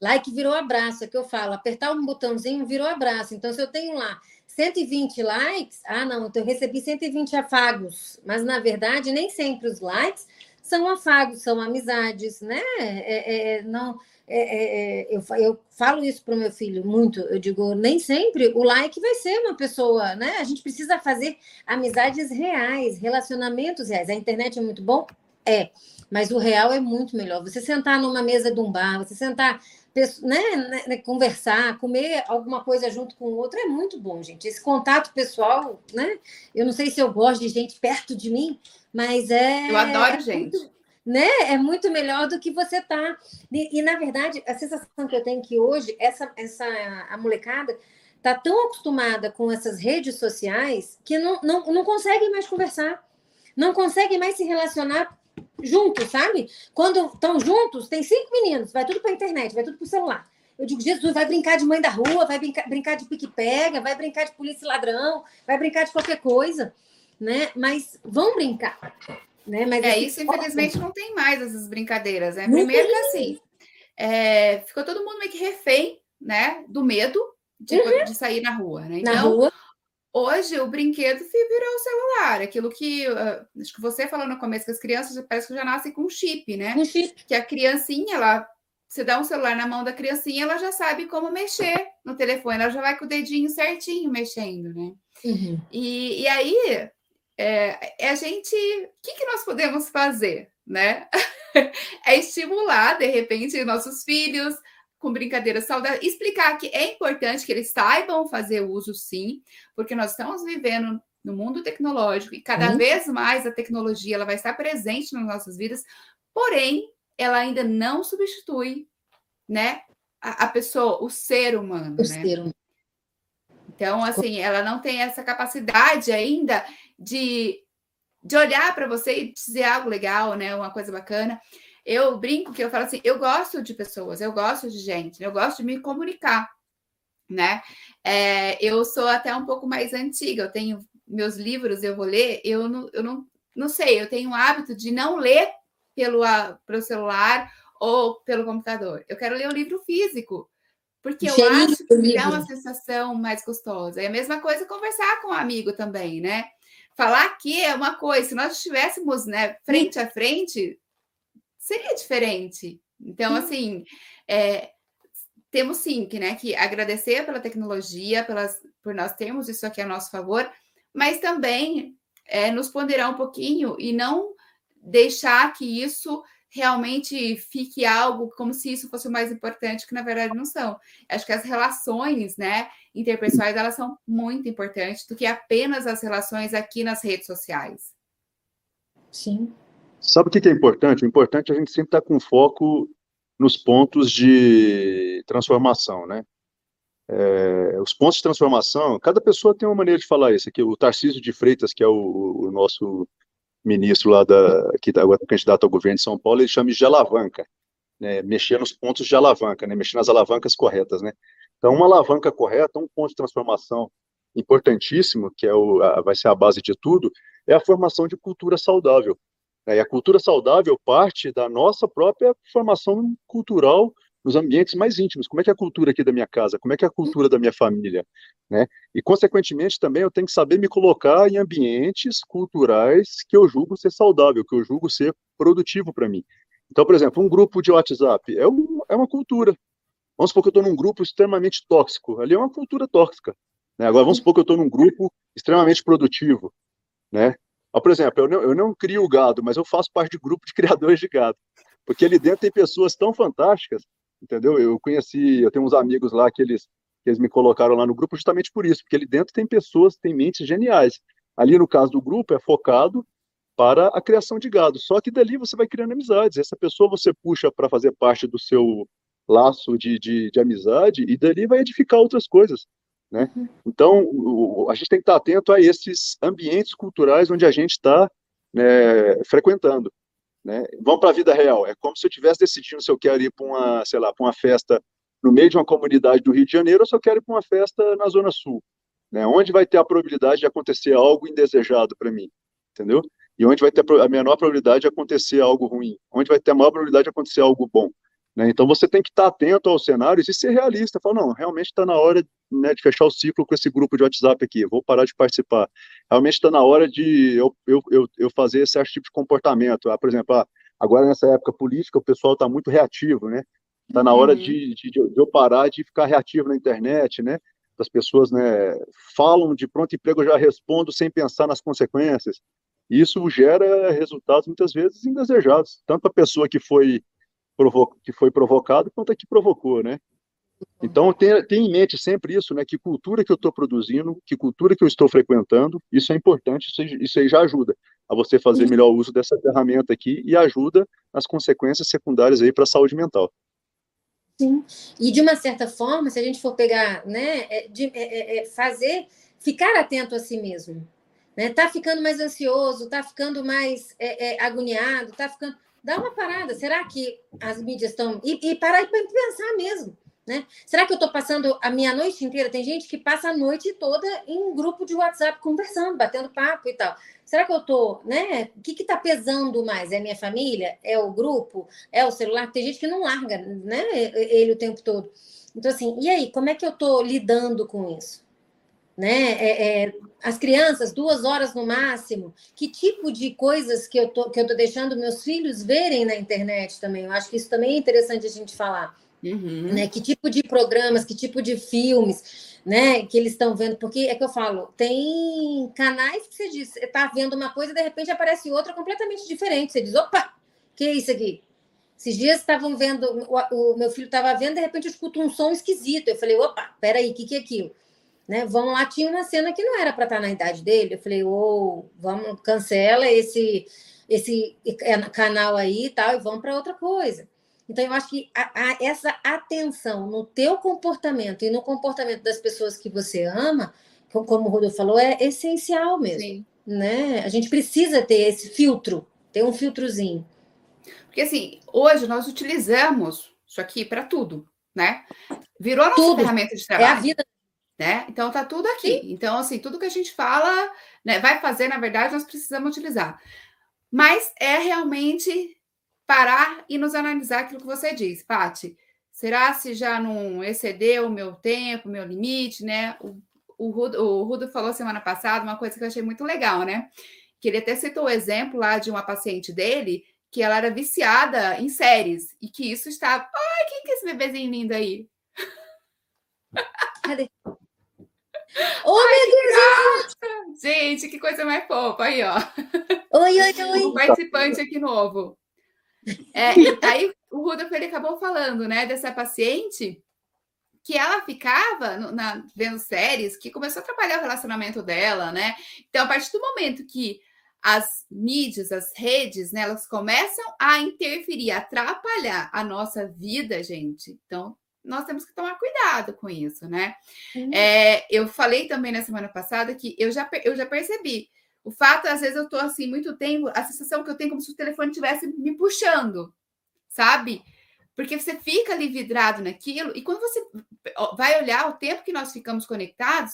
Like virou abraço, é que eu falo. Apertar um botãozinho virou abraço. Então, se eu tenho lá 120 likes, ah, não, então eu recebi 120 afagos. Mas, na verdade, nem sempre os likes são afagos, são amizades, né? É, é, não é, é, é, eu, eu falo isso para o meu filho muito. Eu digo, nem sempre o like vai ser uma pessoa, né? A gente precisa fazer amizades reais, relacionamentos reais. A internet é muito bom? É, mas o real é muito melhor. Você sentar numa mesa de um bar, você sentar, né, né, né, conversar, comer alguma coisa junto com o outro é muito bom, gente. Esse contato pessoal, né? Eu não sei se eu gosto de gente perto de mim, mas é. Eu adoro gente. Muito, né? É muito melhor do que você tá. E, e, na verdade, a sensação que eu tenho é que hoje essa essa a molecada tá tão acostumada com essas redes sociais que não, não, não consegue mais conversar, não consegue mais se relacionar juntos, sabe? Quando estão juntos, tem cinco meninos, vai tudo para internet, vai tudo para celular. Eu digo, Jesus, vai brincar de mãe da rua, vai brincar, brincar de pique-pega, vai brincar de polícia ladrão, vai brincar de qualquer coisa, né? Mas vão brincar. Né? Mas é, isso, infelizmente, não tem mais essas brincadeiras, né? Primeiro que assim, é, ficou todo mundo meio que refém, né? Do medo de, uhum. de sair na rua, né? Então, na rua. hoje o brinquedo virou o celular, aquilo que uh, acho que você falou no começo que as crianças parece que já nascem com chip, né? Um chip. Que a criancinha, ela você dá um celular na mão da criancinha, ela já sabe como mexer no telefone, ela já vai com o dedinho certinho mexendo, né? Uhum. E, e aí é, é a gente. O que, que nós podemos fazer, né? é estimular, de repente, nossos filhos com brincadeiras saudáveis, explicar que é importante que eles saibam fazer uso, sim, porque nós estamos vivendo no mundo tecnológico e cada uhum. vez mais a tecnologia ela vai estar presente nas nossas vidas, porém, ela ainda não substitui, né, a, a pessoa, o ser humano, o né? Ser humano. Então, assim, ela não tem essa capacidade ainda de, de olhar para você e dizer algo legal, né? Uma coisa bacana. Eu brinco que eu falo assim, eu gosto de pessoas, eu gosto de gente, eu gosto de me comunicar, né? É, eu sou até um pouco mais antiga, eu tenho meus livros, eu vou ler, eu não, eu não, não sei, eu tenho o hábito de não ler pelo, pelo celular ou pelo computador. Eu quero ler o livro físico, porque eu acho que é uma sensação mais gostosa. É a mesma coisa conversar com um amigo também, né? Falar aqui é uma coisa, se nós estivéssemos né, frente a frente, seria diferente. Então, assim, é, temos sim que, né, que agradecer pela tecnologia, pelas, por nós termos isso aqui a nosso favor, mas também é, nos ponderar um pouquinho e não deixar que isso realmente fique algo como se isso fosse o mais importante, que na verdade não são. Acho que as relações, né, interpessoais, elas são muito importantes do que apenas as relações aqui nas redes sociais. Sim. Sabe o que é importante? O importante é a gente sempre estar tá com foco nos pontos de transformação, né? É, os pontos de transformação, cada pessoa tem uma maneira de falar isso. Aqui, o Tarcísio de Freitas, que é o, o nosso ministro lá da, que tá agora candidato ao governo de São Paulo, ele chama de alavanca, né? mexer nos pontos de alavanca, né? mexer nas alavancas corretas, né? Então, uma alavanca correta, um ponto de transformação importantíssimo, que é o, a, vai ser a base de tudo, é a formação de cultura saudável. Né? E a cultura saudável parte da nossa própria formação cultural nos ambientes mais íntimos. Como é que é a cultura aqui da minha casa? Como é que é a cultura da minha família? Né? E, consequentemente, também eu tenho que saber me colocar em ambientes culturais que eu julgo ser saudável, que eu julgo ser produtivo para mim. Então, por exemplo, um grupo de WhatsApp é, um, é uma cultura. Vamos supor que eu estou num grupo extremamente tóxico. Ali é uma cultura tóxica. Né? Agora, vamos supor que eu estou num grupo extremamente produtivo. Né? por exemplo, eu não, eu não crio gado, mas eu faço parte de grupo de criadores de gado. Porque ali dentro tem pessoas tão fantásticas, entendeu? Eu conheci, eu tenho uns amigos lá que eles, que eles me colocaram lá no grupo justamente por isso, porque ali dentro tem pessoas, tem mentes geniais. Ali, no caso do grupo, é focado para a criação de gado. Só que dali você vai criando amizades. Essa pessoa você puxa para fazer parte do seu laço de, de, de amizade e dali vai edificar outras coisas. Né? Uhum. Então, a gente tem que estar atento a esses ambientes culturais onde a gente está né, frequentando. Né? Vamos para a vida real. É como se eu estivesse decidindo se eu quero ir para uma, sei lá, para uma festa no meio de uma comunidade do Rio de Janeiro ou se eu quero ir para uma festa na Zona Sul. Né? Onde vai ter a probabilidade de acontecer algo indesejado para mim, entendeu? E onde vai ter a menor probabilidade de acontecer algo ruim? Onde vai ter a maior probabilidade de acontecer algo bom? Né? Então você tem que estar atento aos cenários e ser realista. Falar, não, realmente está na hora né, de fechar o ciclo com esse grupo de WhatsApp aqui, vou parar de participar. Realmente está na hora de eu, eu, eu, eu, fazer certo tipo de comportamento. Ah, por exemplo, ah, agora nessa época política o pessoal está muito reativo, né? Está na hora uhum. de, de, de, eu parar de ficar reativo na internet, né? As pessoas né, falam de pronto emprego, eu já respondo sem pensar nas consequências. Isso gera resultados muitas vezes indesejados, tanto a pessoa que foi que foi provocado quanto a que provocou, né? Então, tenha, tenha em mente sempre isso, né? Que cultura que eu estou produzindo, que cultura que eu estou frequentando, isso é importante, isso, isso aí já ajuda a você fazer melhor uso dessa ferramenta aqui e ajuda nas consequências secundárias aí para a saúde mental. Sim, e de uma certa forma, se a gente for pegar, né, é, de, é, é, é, fazer, ficar atento a si mesmo, né? Tá ficando mais ansioso, tá ficando mais é, é, agoniado, tá ficando dá uma parada. Será que as mídias estão. E, e parar e pensar mesmo. Né? Será que eu estou passando a minha noite inteira? Tem gente que passa a noite toda em um grupo de WhatsApp conversando, batendo papo e tal. Será que eu estou, né? O que está pesando mais? É a minha família? É o grupo? É o celular? Tem gente que não larga, né? Ele o tempo todo. Então, assim, e aí, como é que eu estou lidando com isso? né? É, é, as crianças, duas horas no máximo. Que tipo de coisas que eu tô, que eu tô deixando meus filhos verem na internet também? Eu acho que isso também é interessante a gente falar. Uhum. Né? Que tipo de programas, que tipo de filmes, né? Que eles estão vendo? Porque é que eu falo, tem canais que você diz, você tá vendo uma coisa e de repente aparece outra completamente diferente. Você diz, opa, que é isso aqui? Esses dias estavam vendo, o, o meu filho estava vendo, de repente eu escuto um som esquisito. Eu falei, opa, peraí, o que, que é aquilo? Né? Vão lá, tinha uma cena que não era para estar tá na idade dele. Eu falei, ô, oh, vamos, cancela esse esse canal aí e tal, e vamos para outra coisa. Então, eu acho que a, a, essa atenção no teu comportamento e no comportamento das pessoas que você ama, como o Rodolfo falou, é essencial mesmo. Sim. né? A gente precisa ter esse filtro, ter um filtrozinho. Porque assim, hoje nós utilizamos isso aqui para tudo, né? Virou a nossa Tudo. ferramenta de trabalho. É a vida. Né? Então tá tudo aqui. Então, assim, tudo que a gente fala, né, vai fazer, na verdade, nós precisamos utilizar. Mas é realmente parar e nos analisar aquilo que você diz, Pati. Será se já não excedeu o meu tempo, o meu limite, né? O, o, Rudo, o Rudo falou semana passada uma coisa que eu achei muito legal, né? Que ele até citou o exemplo lá de uma paciente dele que ela era viciada em séries e que isso estava. Ai, quem que é esse bebezinho lindo aí? Cadê? Meu Deus! Gente, que coisa mais fofa aí, ó. Oi, oi, oi. Um participante aqui novo. É, aí o Rudolf ele acabou falando, né, dessa paciente que ela ficava no- na- vendo séries que começou a atrapalhar o relacionamento dela, né? Então, a partir do momento que as mídias, as redes, né, elas começam a interferir, a atrapalhar a nossa vida, gente. Então, nós temos que tomar cuidado com isso, né? Uhum. É, eu falei também na semana passada que eu já, eu já percebi. O fato, às vezes, eu tô assim muito tempo, a sensação que eu tenho é como se o telefone estivesse me puxando, sabe? Porque você fica ali vidrado naquilo, e quando você vai olhar o tempo que nós ficamos conectados,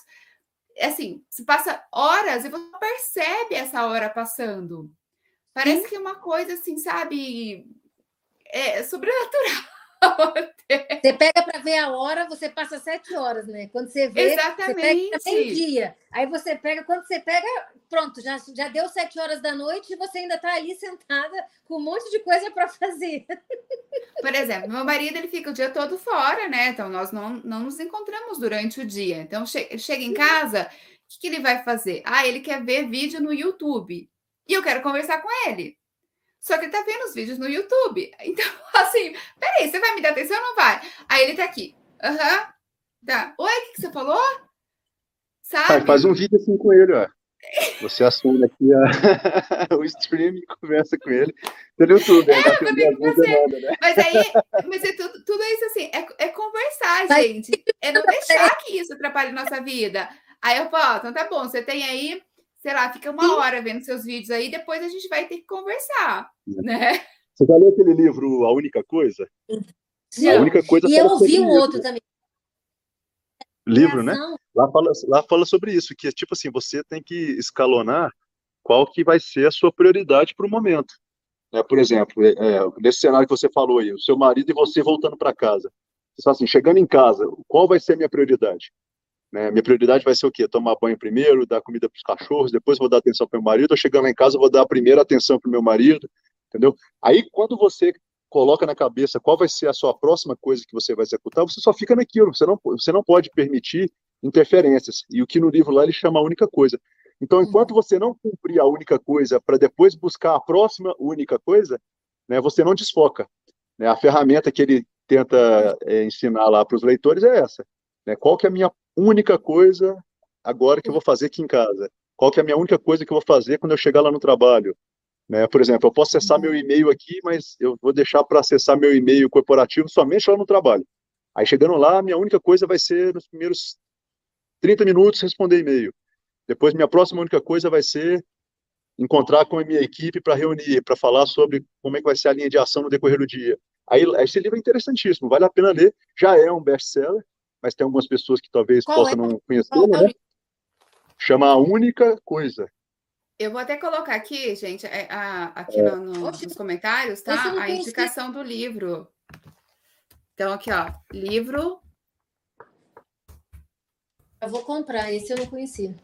é assim, se passa horas e você não percebe essa hora passando. Parece que é uma coisa assim, sabe? É sobrenatural. Você pega para ver a hora, você passa sete horas, né? Quando você vê, você Exatamente. pega tem dia. Aí você pega, quando você pega, pronto, já, já deu sete horas da noite e você ainda está ali sentada com um monte de coisa para fazer. Por exemplo, meu marido ele fica o dia todo fora, né? Então nós não, não nos encontramos durante o dia. Então che chega em casa, o que, que ele vai fazer? Ah, ele quer ver vídeo no YouTube e eu quero conversar com ele. Só que ele tá vendo os vídeos no YouTube. Então, assim, peraí, você vai me dar atenção ou não vai? Aí ele tá aqui. Aham. Tá. Oi, o que, que você falou? Sabe? Ah, faz um vídeo assim com ele, ó. Você aciona aqui a... o stream e conversa com ele pelo YouTube. É, não também com ajuda você. nada, né? Mas aí, mas é tudo, tudo isso assim, é, é conversar, Mas- gente. É não deixar que isso atrapalhe nossa vida. Aí eu falo, ó, então tá bom, você tem aí, sei lá, fica uma hora vendo seus vídeos aí, depois a gente vai ter que conversar, né? Você já leu aquele livro A Única Coisa? A Não. única coisa E eu ouvi sobre um isso, outro né? também. livro, né? Lá fala, lá fala sobre isso, que tipo assim, você tem que escalonar qual que vai ser a sua prioridade para o momento. né? por exemplo, é, é, nesse cenário que você falou aí, o seu marido e você voltando para casa. Você fala assim, chegando em casa, qual vai ser a minha prioridade? Né? Minha prioridade vai ser o quê? Tomar banho primeiro, dar comida para os cachorros, depois vou dar atenção para o meu marido, ou chegando lá em casa, vou dar a primeira atenção para o meu marido, entendeu? Aí, quando você coloca na cabeça qual vai ser a sua próxima coisa que você vai executar, você só fica naquilo, você não, você não pode permitir interferências. E o que no livro lá ele chama a única coisa. Então, enquanto você não cumprir a única coisa para depois buscar a próxima única coisa, né, você não desfoca. Né? A ferramenta que ele tenta é, ensinar lá para os leitores é essa. Né? Qual que é a minha única coisa agora que eu vou fazer aqui em casa? Qual que é a minha única coisa que eu vou fazer quando eu chegar lá no trabalho? Né? Por exemplo, eu posso acessar meu e-mail aqui, mas eu vou deixar para acessar meu e-mail corporativo somente lá no trabalho. Aí chegando lá, a minha única coisa vai ser nos primeiros 30 minutos responder e-mail. Depois, minha próxima única coisa vai ser encontrar com a minha equipe para reunir, para falar sobre como é que vai ser a linha de ação no decorrer do dia. Aí, esse livro é interessantíssimo, vale a pena ler. Já é um best-seller, mas tem algumas pessoas que talvez Qual possam é? não conhecer, Qual- né? Chama A Única Coisa. Eu vou até colocar aqui, gente, é, a- aqui no- no- Oxe, nos comentários, tá? A indicação do livro. Então, aqui, ó, livro Eu vou comprar, esse eu não conhecia.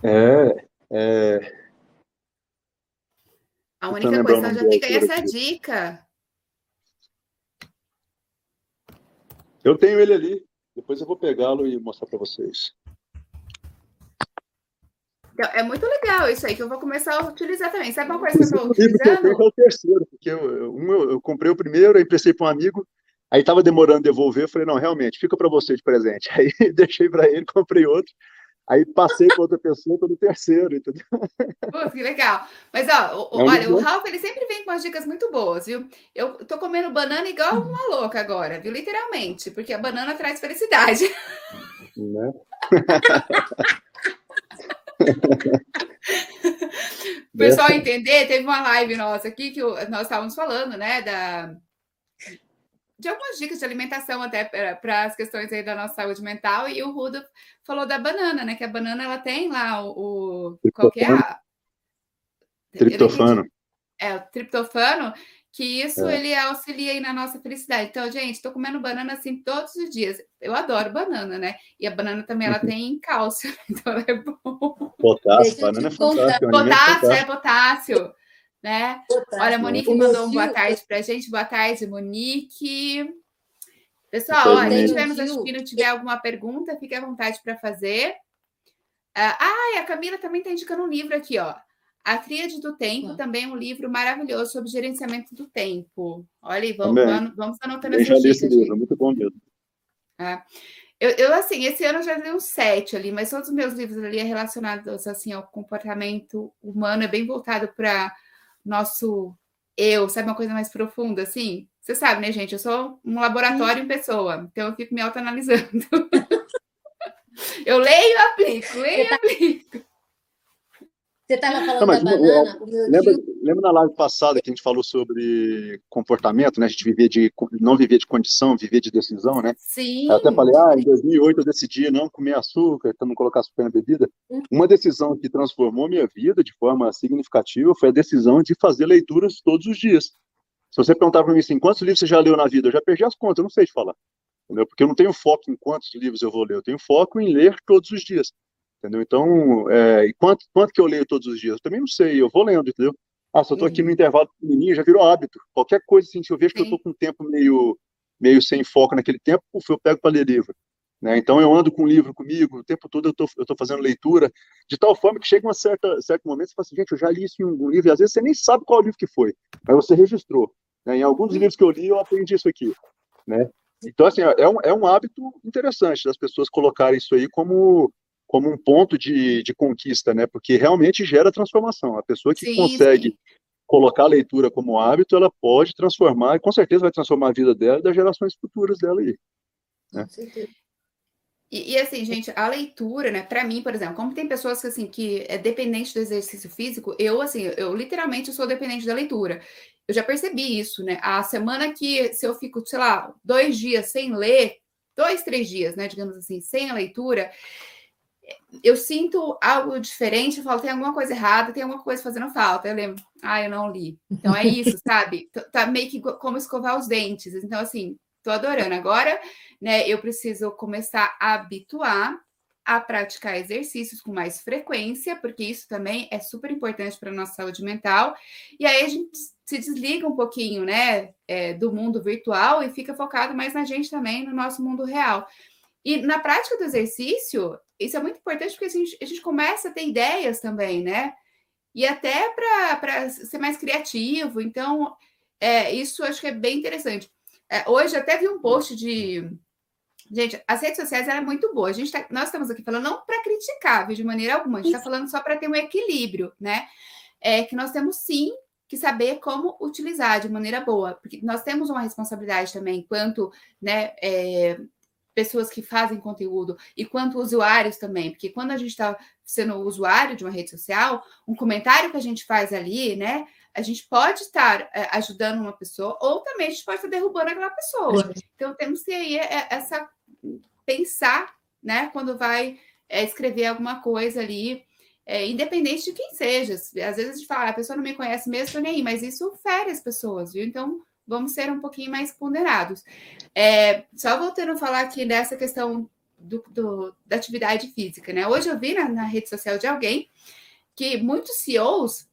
É, é, A única coisa, o nome já fica essa aqui. dica. eu tenho ele ali. Depois eu vou pegá-lo e mostrar para vocês. Então, é muito legal isso aí, que eu vou começar a utilizar também. Sabe uma coisa que eu estou O livro que eu tenho utilizando? é o terceiro, porque eu, eu- um eu, eu comprei o primeiro, aí emprestei para um amigo, aí estava demorando devolver, eu falei, não, realmente, fica para você de presente. Aí deixei para ele, comprei outro, aí passei para outra pessoa pelo terceiro, entendeu? Putz, que legal. Mas, ó, o- É olha, o Ralph, ele sempre vem com umas dicas muito boas, viu? Eu tô comendo banana igual uma louca agora, viu? Literalmente, porque a banana traz felicidade. Né? o pessoal entender, teve uma live nossa aqui que nós estávamos falando, né, da de algumas dicas de alimentação até para as questões aí da nossa saúde mental e o Rudo falou da banana, né, que a banana ela tem lá o, o qual que é a... triptofano. É, o triptofano, que isso é. ele auxilia aí na nossa felicidade. Então, gente, estou comendo banana assim todos os dias. Eu adoro banana, né? E a banana também ela uhum. tem cálcio, então ela é bom. Potássio, banana é fantástico. Potássio, é potássio, né? Olha, a Monique mandou um boa tarde para a gente. Boa tarde, Monique. Pessoal, ó, quem estiver nos assistindo tiver alguma pergunta, fique à vontade para fazer. Ah, a Camila também está indicando um livro aqui, ó. A Tríade do Tempo ah. também é um livro maravilhoso sobre gerenciamento do tempo. Olha aí, vamos, vamos, vamos anotando essa já li esse livro, muito bom mesmo. É. Eu, eu, assim, esse ano eu já li uns sete ali, mas todos os meus livros ali é relacionados, assim, ao comportamento humano, é bem voltado para nosso eu, sabe, uma coisa mais profunda, assim? Você sabe, né, gente? Eu sou um laboratório Sim. em pessoa, então eu fico me autoanalisando. eu leio e aplico, leio e aplico. Você estava falando não, da banana. lembra, tio... lembra na live passada que a gente falou sobre comportamento, né? A gente vivia de, não vivia de condição, vivia de decisão, né? Sim. Eu até falei, ah, em 2008 eu decidi não comer açúcar, então não colocar açúcar na bebida. Uhum. Uma decisão que transformou minha vida de forma significativa foi a decisão de fazer leituras todos os dias. Se você perguntar para mim assim, quantos livros você já leu na vida? Eu já perdi as contas, eu não sei te falar. Entendeu? Porque eu não tenho foco em quantos livros eu vou ler, eu tenho foco em ler todos os dias. Entendeu? Então, é, quanto, quanto que eu leio todos os dias? Eu também não sei, eu vou lendo, entendeu? Ah, se eu estou aqui no uhum. intervalo pequenininho, já virou hábito. Qualquer coisa, assim, se eu vejo que eu estou com um tempo meio, meio sem foco naquele tempo, uf, eu pego para ler livro. Né? Então, eu ando com o livro comigo, o tempo todo eu tô, estou fazendo leitura, de tal forma que chega um certo, momento, você fala assim, gente, eu já li isso em um livro, e às vezes você nem sabe qual livro que foi, mas você registrou. Né? Em alguns dos livros que eu li, eu aprendi isso aqui. Né? Então, assim, é um, é um hábito interessante das pessoas colocarem isso aí como como um ponto de, de conquista, né? Porque realmente gera transformação. A pessoa que sim, consegue sim. colocar a leitura como hábito, ela pode transformar, e com certeza vai transformar a vida dela e das gerações futuras dela aí. Né? E, e, assim, gente, a leitura, né? Para mim, por exemplo, como tem pessoas que assim que é dependente do exercício físico, eu assim, eu literalmente sou dependente da leitura. Eu já percebi isso, né? A semana que se eu fico, sei lá, dois dias sem ler, dois, três dias, né? Digamos assim, sem a leitura, eu sinto algo diferente, eu falo, tem alguma coisa errada, tem alguma coisa fazendo falta. Eu lembro, ah, eu não li. Então é isso, sabe? Tá meio que como escovar os dentes. Então, assim, tô adorando. Agora, né, eu preciso começar a habituar a praticar exercícios com mais frequência, porque isso também é super importante para a nossa saúde mental. E aí a gente se desliga um pouquinho, né, é, do mundo virtual e fica focado mais na gente também, no nosso mundo real. E na prática do exercício, isso é muito importante porque a gente, a gente começa a ter ideias também, né? E até para ser mais criativo. Então, é, isso acho que é bem interessante. É, hoje até vi um post de. Gente, as redes sociais eram muito boas. A gente tá, nós estamos aqui falando não para criticar, de maneira alguma, a gente está falando só para ter um equilíbrio, né? É que nós temos sim que saber como utilizar de maneira boa, porque nós temos uma responsabilidade também, enquanto né, é, pessoas que fazem conteúdo e quanto usuários também, porque quando a gente está sendo usuário de uma rede social, um comentário que a gente faz ali, né? A gente pode estar é, ajudando uma pessoa ou também a gente pode estar derrubando aquela pessoa. Então temos que aí é, essa pensar, né? Quando vai é, escrever alguma coisa ali, é, independente de quem seja. Às vezes a gente fala, ah, a pessoa não me conhece mesmo, nem aí, mas isso fere as pessoas, viu? Então vamos ser um pouquinho mais ponderados. É, só voltando a falar aqui dessa questão do, do, da atividade física, né? Hoje eu vi na, na, rede social de alguém que muitos CEOs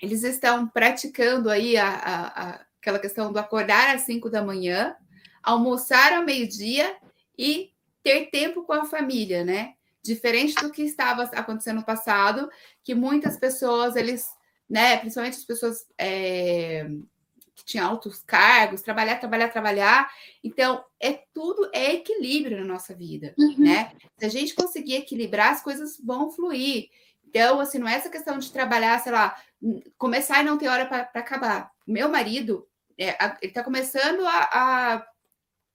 eles estão praticando aí a, a, a, aquela questão do acordar às 5 da manhã, almoçar ao meio-dia e ter tempo com a família, né? Diferente do que estava acontecendo no passado, que muitas pessoas, eles, né, principalmente as pessoas é, que tinha altos cargos, trabalhar, trabalhar, trabalhar. Então, é tudo é equilíbrio na nossa vida, uhum. né? Se a gente conseguir equilibrar, as coisas vão fluir. Então, assim, não é essa questão de trabalhar, sei lá, começar e não ter hora para acabar. Meu marido, é, ele está começando a, a,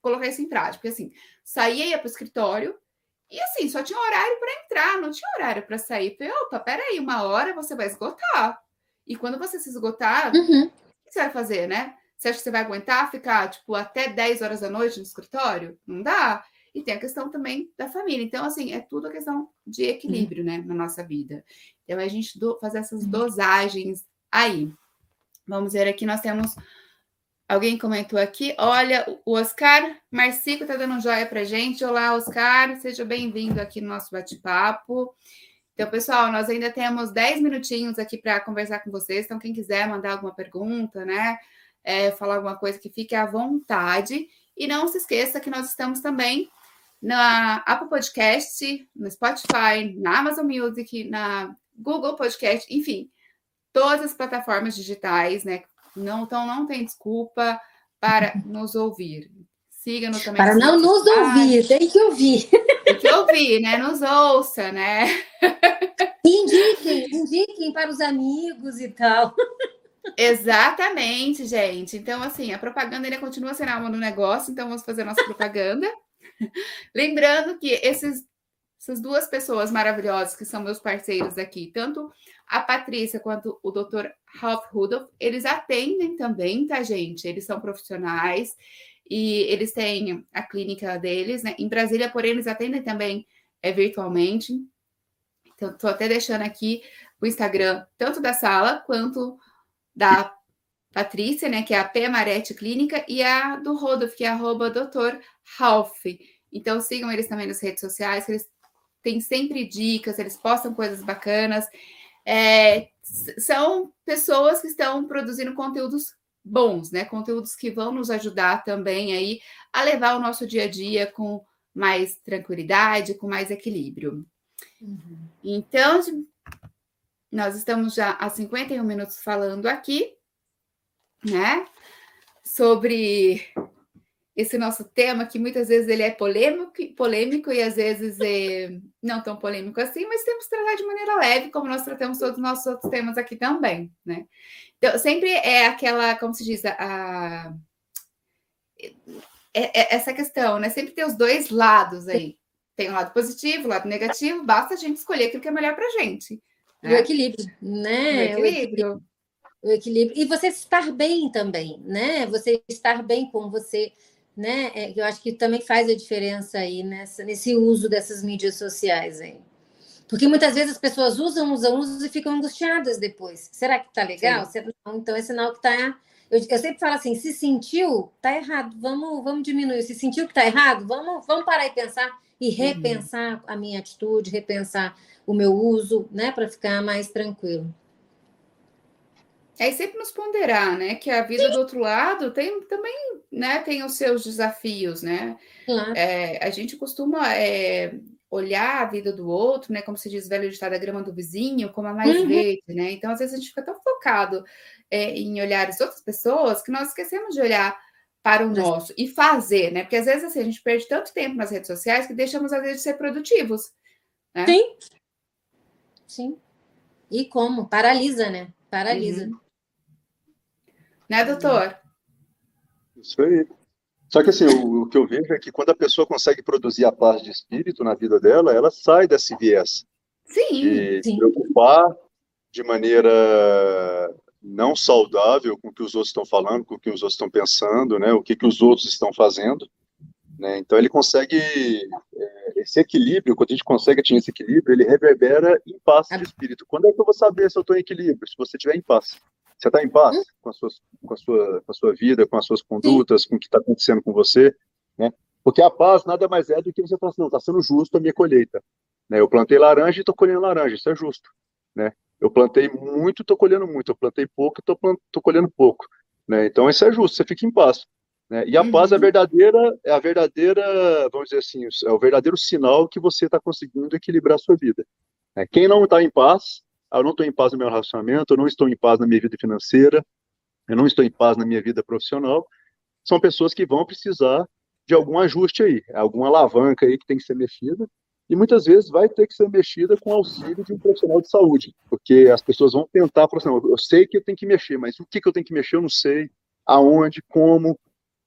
colocar isso em prática, porque assim, saía ia para o escritório E assim, só tinha horário para entrar, não tinha horário para sair. Falei, opa, peraí, uma hora você vai esgotar. E quando você se esgotar, uhum. Que você vai fazer, né? Você acha que você vai aguentar ficar, tipo, até 10 horas da noite no escritório? Não dá. E tem a questão também da família. Então, assim, é tudo a questão de equilíbrio, uhum. né, na nossa vida. Então, a gente do, fazer essas uhum. dosagens aí. Vamos ver aqui, nós temos. Alguém comentou aqui, olha, o Oscar Marcico está dando um joia para gente. Olá, Oscar, seja bem-vindo aqui no nosso bate-papo. Então, pessoal, nós ainda temos 10 minutinhos aqui para conversar com vocês. Então, quem quiser mandar alguma pergunta, né? É, falar alguma coisa que fique à vontade. E não se esqueça que nós estamos também na Apple Podcast, no Spotify, na Amazon Music, na Google Podcast, enfim, todas as plataformas digitais, né? Não, então não tem desculpa para nos ouvir. Siga-nos também. Para não nos ouvir, tem que ouvir. Que ouvir, né? Nos ouça, né? Indiquem, indiquem para os amigos e tal. Exatamente, gente. Então, assim, a propaganda ainda continua sendo alma do negócio, então vamos fazer nossa propaganda. Lembrando que esses, essas duas pessoas maravilhosas que são meus parceiros aqui, tanto a Patrícia quanto o Dr. Ralph Rudolph, eles atendem também, tá, gente? Eles são profissionais e eles têm a clínica deles, né? Em Brasília, porém, eles atendem também é, virtualmente. Então, estou até deixando aqui o Instagram, tanto da sala quanto da Patrícia, né, que é a P Marete Clínica, e a do Rodolfo, que é arroba doutor Ralph. Então sigam eles também nas redes sociais, que eles têm sempre dicas, eles postam coisas bacanas. É, são pessoas que estão produzindo conteúdos bons, né? Conteúdos que vão nos ajudar também aí a levar o nosso dia a dia com mais tranquilidade, com mais equilíbrio. Uhum. Então, nós estamos já há 51 minutos falando aqui né? Sobre esse nosso tema, que muitas vezes ele é polêmico, polêmico e às vezes é não tão polêmico assim, mas temos que tratar de maneira leve, como nós tratamos todos os nossos outros temas aqui também, né? Então, sempre é aquela, como se diz, a, é, é essa questão, né? Sempre tem os dois lados aí. Tem o lado positivo, o lado negativo, basta a gente escolher aquilo que é melhor para a gente. Né? O equilíbrio, né? O equilíbrio o equilíbrio. E você estar bem também, né? Você estar bem com você, né? É, eu acho que também faz a diferença aí nessa, nesse uso dessas mídias sociais aí. Porque muitas vezes as pessoas usam, usam, usam e ficam angustiadas depois. Será que tá legal? Será... Então é sinal que tá. Eu, eu, sempre falo assim: se sentiu, tá errado. Vamos, vamos diminuir. Se sentiu que tá errado, vamos, vamos parar e pensar e uhum. repensar uhum. a minha atitude, repensar o meu uso, né, para ficar mais tranquilo. É sempre nos ponderar, né? Que a vida Sim. do outro lado tem também, né? Tem os seus desafios, né? Claro. É, a gente costuma é, olhar a vida do outro, né? Como se diz velho ditado, a grama do vizinho, como a mais uhum. verde, né? Então, às vezes, a gente fica tão focado é, em olhar as outras pessoas que nós esquecemos de olhar para o nosso e fazer, né? Porque às vezes assim, a gente perde tanto tempo nas redes sociais que deixamos, às vezes, de ser produtivos. Né? Sim. Sim. E como? Paralisa, né? Paralisa. Uhum. Né, doutor? Isso aí. Só que assim, o, o, que eu vejo é que quando a pessoa consegue produzir a paz de espírito na vida dela, ela sai desse viés. Sim. De sim. preocupar de maneira não saudável com o que os outros estão falando, com o que os outros estão pensando, né? O que, que os outros estão fazendo. Né? Então ele consegue é, esse equilíbrio, quando a gente consegue atingir esse equilíbrio, ele reverbera em paz de espírito. Quando é que eu vou saber se eu estou em equilíbrio? Se você estiver em paz. Você está em paz hum? com a, sua, com, a sua, com a sua vida, com as suas condutas, com o que está acontecendo com você, né? Porque a paz nada mais é do que você falar assim, não, está sendo justo a minha colheita. Né? Eu plantei laranja e estou colhendo laranja, isso é justo. Né? Eu plantei muito, estou colhendo muito. Eu plantei pouco, estou colhendo pouco. Né? Então isso é justo, você fica em paz. Né? E a uhum. paz é a verdadeira, é a verdadeira, vamos dizer assim, é o verdadeiro sinal que você está conseguindo equilibrar a sua vida. Né? Quem não está em paz, eu não estou em paz no meu relacionamento, eu não estou em paz na minha vida financeira, eu não estou em paz na minha vida profissional, são pessoas que vão precisar de algum ajuste aí, alguma alavanca aí que tem que ser mexida, e muitas vezes vai ter que ser mexida com auxílio de um profissional de saúde, porque as pessoas vão tentar, assim, eu sei que eu tenho que mexer, mas o que, que eu tenho que mexer eu não sei, aonde, como,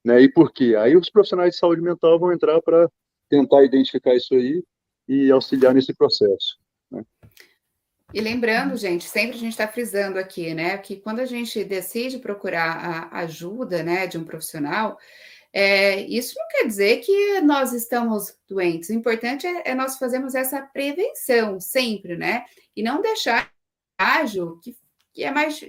né, e por quê. Aí os profissionais de saúde mental vão entrar para tentar identificar isso aí e auxiliar nesse processo. Né? E lembrando, gente, sempre a gente está frisando aqui, né, que quando a gente decide procurar a ajuda, né, de um profissional, é, isso não quer dizer que nós estamos doentes. O importante é, é, nós fazermos essa prevenção sempre, né, e não deixar ágil, que, que é mais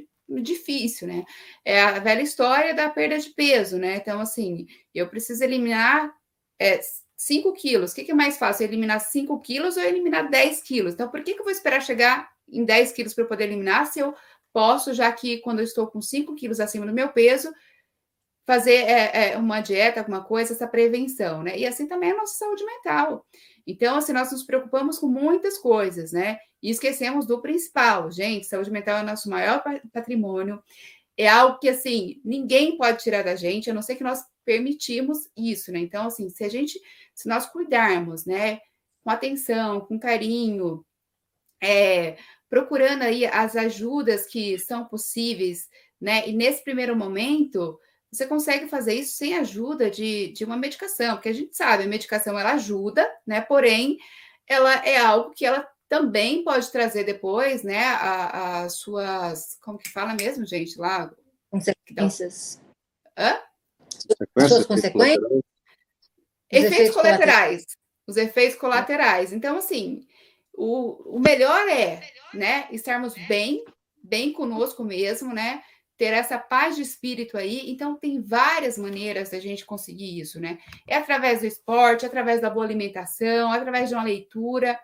difícil, né? É a velha história da perda de peso, né? Então, assim, eu preciso eliminar é, 5 quilos. O que, que é mais fácil? Eliminar 5 quilos ou eliminar 10 quilos? Então, por que, que eu vou esperar chegar em 10 quilos para poder eliminar se eu posso, já que quando eu estou com 5 quilos acima do meu peso, fazer é, é, uma dieta, alguma coisa, essa prevenção, né? E assim também é a nossa saúde mental. Então, assim, nós nos preocupamos com muitas coisas, né? E esquecemos do principal. Gente, saúde mental é o nosso maior patrimônio. É algo que, assim, ninguém pode tirar da gente, a não ser que nós permitimos isso, né? Então, assim, se a gente se nós cuidarmos, né, com atenção, com carinho, é, procurando aí as ajudas que são possíveis, né, e nesse primeiro momento, você consegue fazer isso sem ajuda de, de uma medicação, porque a gente sabe, a medicação ela ajuda, né, porém, ela é algo que ela também pode trazer depois, né, as suas, como que fala mesmo, gente, lá? Consequências. Hã? Suas consequências? Efeitos, efeitos colaterais. colaterais. Os efeitos colaterais. Então, assim, o, o melhor é, né, estarmos bem, bem conosco mesmo, né? Ter essa paz de espírito aí. Então, tem várias maneiras da gente conseguir isso, né? É através do esporte, através da boa alimentação, através de uma leitura.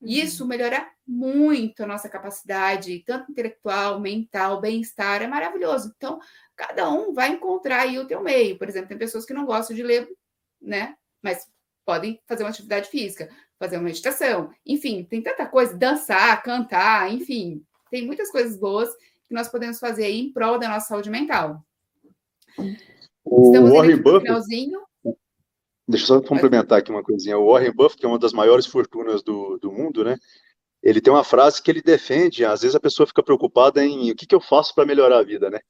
Uhum. Isso melhora muito a nossa capacidade, tanto intelectual, mental, bem-estar, é maravilhoso. Então, cada um vai encontrar aí o teu meio. Por exemplo, tem pessoas que não gostam de ler né? Mas podem fazer uma atividade física, fazer uma meditação, enfim, tem tanta coisa, dançar, cantar, enfim, tem muitas coisas boas que nós podemos fazer aí em prol da nossa saúde mental. O Estamos Warren Buffett. Finalzinho. Deixa eu só complementar aqui uma coisinha. O Warren Buffett, que é uma das maiores fortunas do, do mundo, né? Ele tem uma frase que ele defende. Às vezes a pessoa fica preocupada em o que, que eu faço para melhorar a vida, né?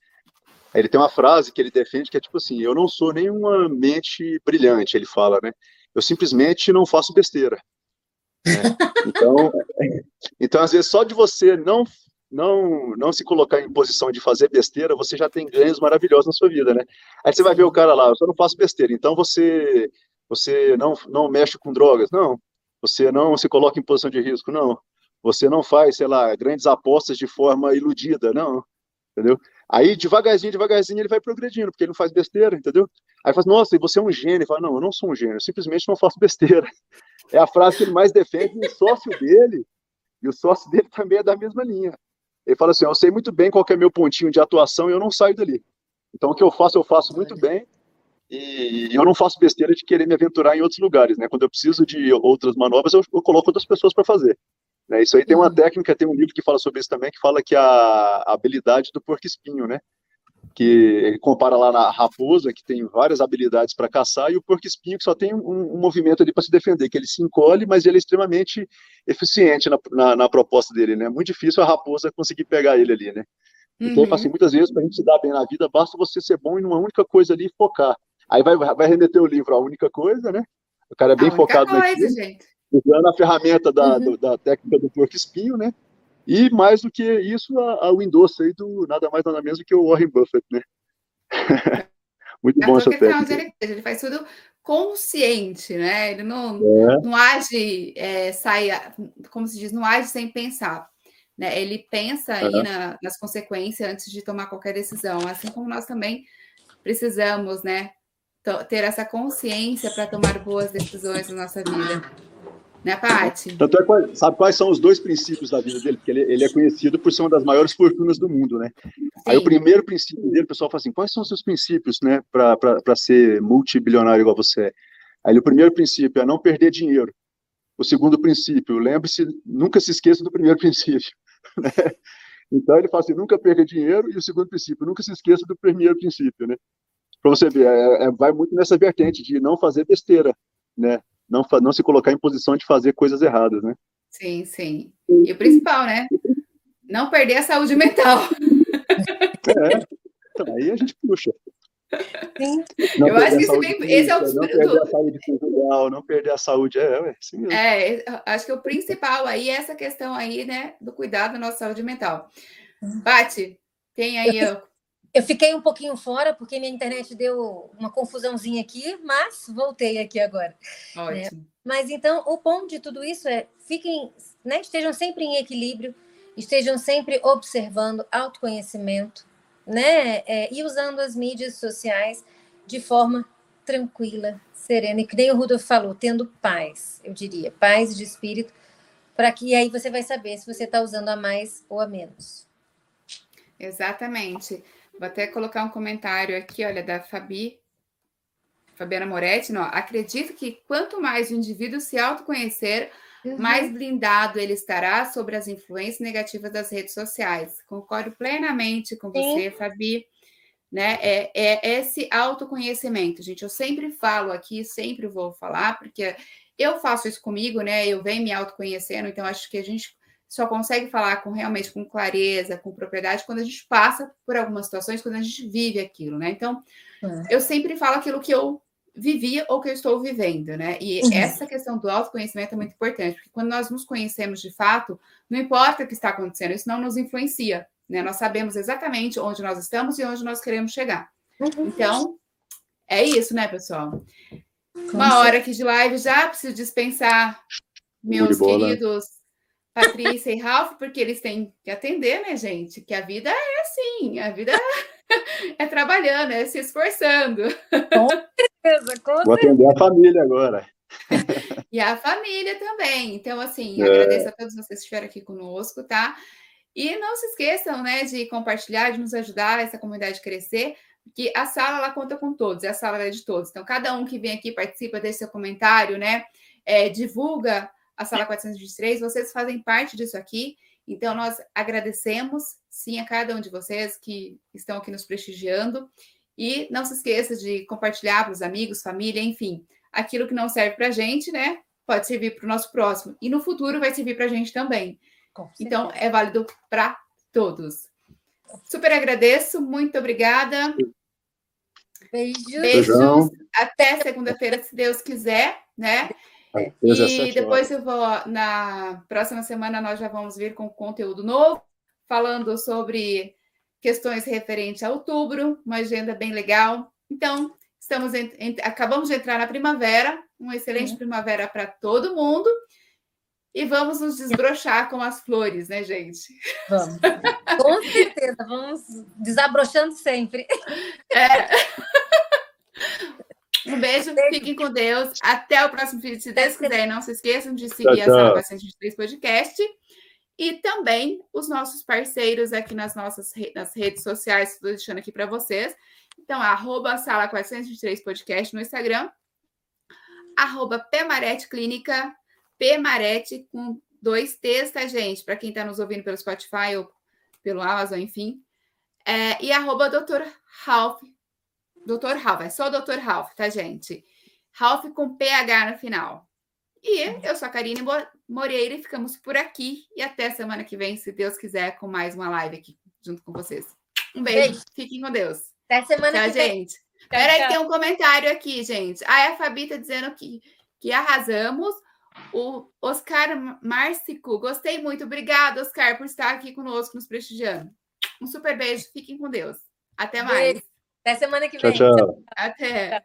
Ele tem uma frase que ele defende que é tipo assim: eu não sou nenhuma mente brilhante, ele fala, né? Eu simplesmente não faço besteira. Né? Então, então, às vezes, só de você não, não, não se colocar em posição de fazer besteira, você já tem ganhos maravilhosos na sua vida, né? Aí você vai ver o cara lá, eu só não faço besteira, então você, você não, não mexe com drogas, não. Você não se coloca em posição de risco, não. Você não faz, sei lá, grandes apostas de forma iludida, não. Entendeu? Aí, devagarzinho, devagarzinho, ele vai progredindo, porque ele não faz besteira, entendeu? Aí fala, nossa, e você é um gênio. Ele fala, não, eu não sou um gênio, eu simplesmente não faço besteira. É a frase que ele mais defende, e o sócio dele, e o sócio dele também é da mesma linha. Ele fala assim, eu sei muito bem qual é meu pontinho de atuação e eu não saio dali. Então, o que eu faço, eu faço muito bem, e eu não faço besteira de querer me aventurar em outros lugares, né? Quando eu preciso de outras manobras, eu, eu coloco outras pessoas para fazer. Né? Isso aí tem uma uhum. técnica, tem um livro que fala sobre isso também, que fala que a, a habilidade do porco-espinho, né? Que ele compara lá na raposa, que tem várias habilidades para caçar, e o porco-espinho que só tem um, um movimento ali para se defender, que ele se encolhe, mas ele é extremamente eficiente na, na, na, proposta dele, né? Muito difícil a raposa conseguir pegar ele ali, né? Então, uhum. assim, muitas vezes, para a gente se dar bem na vida, basta você ser bom em uma única coisa ali e focar. Aí vai, vai remeter o livro a única coisa, né? O cara é bem focado coisa, naquilo. Gente usando a ferramenta da, uhum. do, da técnica do porco espinho, né? E mais do que isso, a, a Windows aí do nada mais nada menos do que o Warren Buffett, né? Muito bom essa técnica. Ele, ele faz tudo consciente, né? Ele não, é. não age, é, sai, como se diz, não age sem pensar. Né? Ele pensa aí uhum. na, nas consequências antes de tomar qualquer decisão, assim como nós também precisamos, né? Ter essa consciência para tomar boas decisões na nossa vida né, Paty? Tanto é, sabe quais são os dois princípios da vida dele? Porque ele, ele é conhecido por ser uma das maiores fortunas do mundo, né? Sim. Aí o primeiro princípio dele, o pessoal fala assim, quais são os seus princípios, né, para ser multibilionário igual você é? Aí o primeiro princípio é não perder dinheiro. O segundo princípio, lembre-se, nunca se esqueça do primeiro princípio. Né? Então ele fala assim, nunca perca dinheiro, e o segundo princípio, nunca se esqueça do primeiro princípio, né? Para você ver, é, é, vai muito nessa vertente de não fazer besteira, né? não, não se colocar em posição de fazer coisas erradas, né? Sim, sim. E o principal, né? Não perder a saúde mental. É, então, aí a gente puxa. Sim. Não eu acho que esse, bem, esse é o não perder a saúde conjugal, não perder a saúde, é, é assim mesmo. É, acho que o principal aí é essa questão aí, né, do cuidado da nossa saúde mental. Bate, tem aí. Eu, eu fiquei um pouquinho fora porque minha internet deu uma confusãozinha aqui, mas voltei aqui agora. Ótimo. É, mas então, o ponto de tudo isso é fiquem, né, estejam sempre em equilíbrio, estejam sempre observando autoconhecimento, né, é, e usando as mídias sociais de forma tranquila, serena, e que nem o Rudolf falou, tendo paz, eu diria, paz de espírito, para que aí você vai saber se você está usando a mais ou a menos. Exatamente. Vou até colocar um comentário aqui, olha, da Fabi, Fabiana Moretti, não, acredito que quanto mais o indivíduo se autoconhecer, uhum. mais blindado ele estará sobre as influências negativas das redes sociais. Concordo plenamente com você, Sim. Fabi. Né? É, é esse autoconhecimento, gente. Eu sempre falo aqui, sempre vou falar, porque eu faço isso comigo, né? Eu venho me autoconhecendo, então acho que a gente só consegue falar com realmente com clareza, com propriedade, quando a gente passa por algumas situações, quando a gente vive aquilo, né? Então, é. eu sempre falo aquilo que eu vivi ou que eu estou vivendo, né? E uhum. essa questão do autoconhecimento é muito importante, porque quando nós nos conhecemos de fato, não importa o que está acontecendo, isso não nos influencia, né? Nós sabemos exatamente onde nós estamos e onde nós queremos chegar. Uhum. Então, é isso, né, pessoal? Uma hora aqui de live já preciso dispensar meus queridos Patrícia e Ralph, porque eles têm que atender, né, gente? Que a vida é assim, a vida é trabalhando, é se esforçando. Com certeza, com Vou atender a família agora. e a família também. Então, assim, é. agradeço a todos vocês que estiveram aqui conosco, tá? E não se esqueçam, né, de compartilhar, de nos ajudar essa comunidade a crescer, porque a sala ela conta com todos, e a sala é de todos. Então, cada um que vem aqui participa, deixa seu comentário, né? É, divulga a Sala 423, vocês fazem parte disso aqui. Então, nós agradecemos, sim, a cada um de vocês que estão aqui nos prestigiando. E não se esqueça de compartilhar para os amigos, família, enfim. Aquilo que não serve para a gente, né? Pode servir para o nosso próximo. E no futuro vai servir para a gente também. Então, é válido para todos. Super agradeço, muito obrigada. Beijos. Beijos. Até segunda-feira, se Deus quiser, né? E depois eu vou, na próxima semana, nós já vamos vir com conteúdo novo, falando sobre questões referentes a outubro, uma agenda bem legal. Então, estamos em, em, acabamos de entrar na primavera, uma excelente uhum. primavera para todo mundo. E vamos nos desbrochar com as flores, né, gente? Vamos. Com certeza, vamos desabrochando sempre. É. Um beijo, fiquem com Deus. Até o próximo vídeo, se Deus quiser. Não se esqueçam de seguir tchau, a Sala 423 Podcast. E também os nossos parceiros aqui nas nossas nas redes sociais, estou deixando aqui para vocês. Então, arroba Sala 423 Podcast no Instagram, arroba Pemarete Clínica, Pemarete com dois T's, tá, gente? Para quem está nos ouvindo pelo Spotify ou pelo Amazon, enfim. É, e arroba Dr. Ralph Dr. Ralph, é só Dr. Ralph, tá, gente? Ralph com PH no final. E eu sou a Karine Moreira e ficamos por aqui. E até semana que vem, se Deus quiser, com mais uma live aqui junto com vocês. Um beijo, beijo. fiquem com Deus. Até semana tchau, que vem. gente. Peraí, tem um comentário aqui, gente. Ah, a Fabi tá dizendo que, que arrasamos. O Oscar Márcico, gostei muito. Obrigada, Oscar, por estar aqui conosco, nos prestigiando. Um super beijo, fiquem com Deus. Até mais. Beijo. Até semana que vem. Tchau, tchau. Até.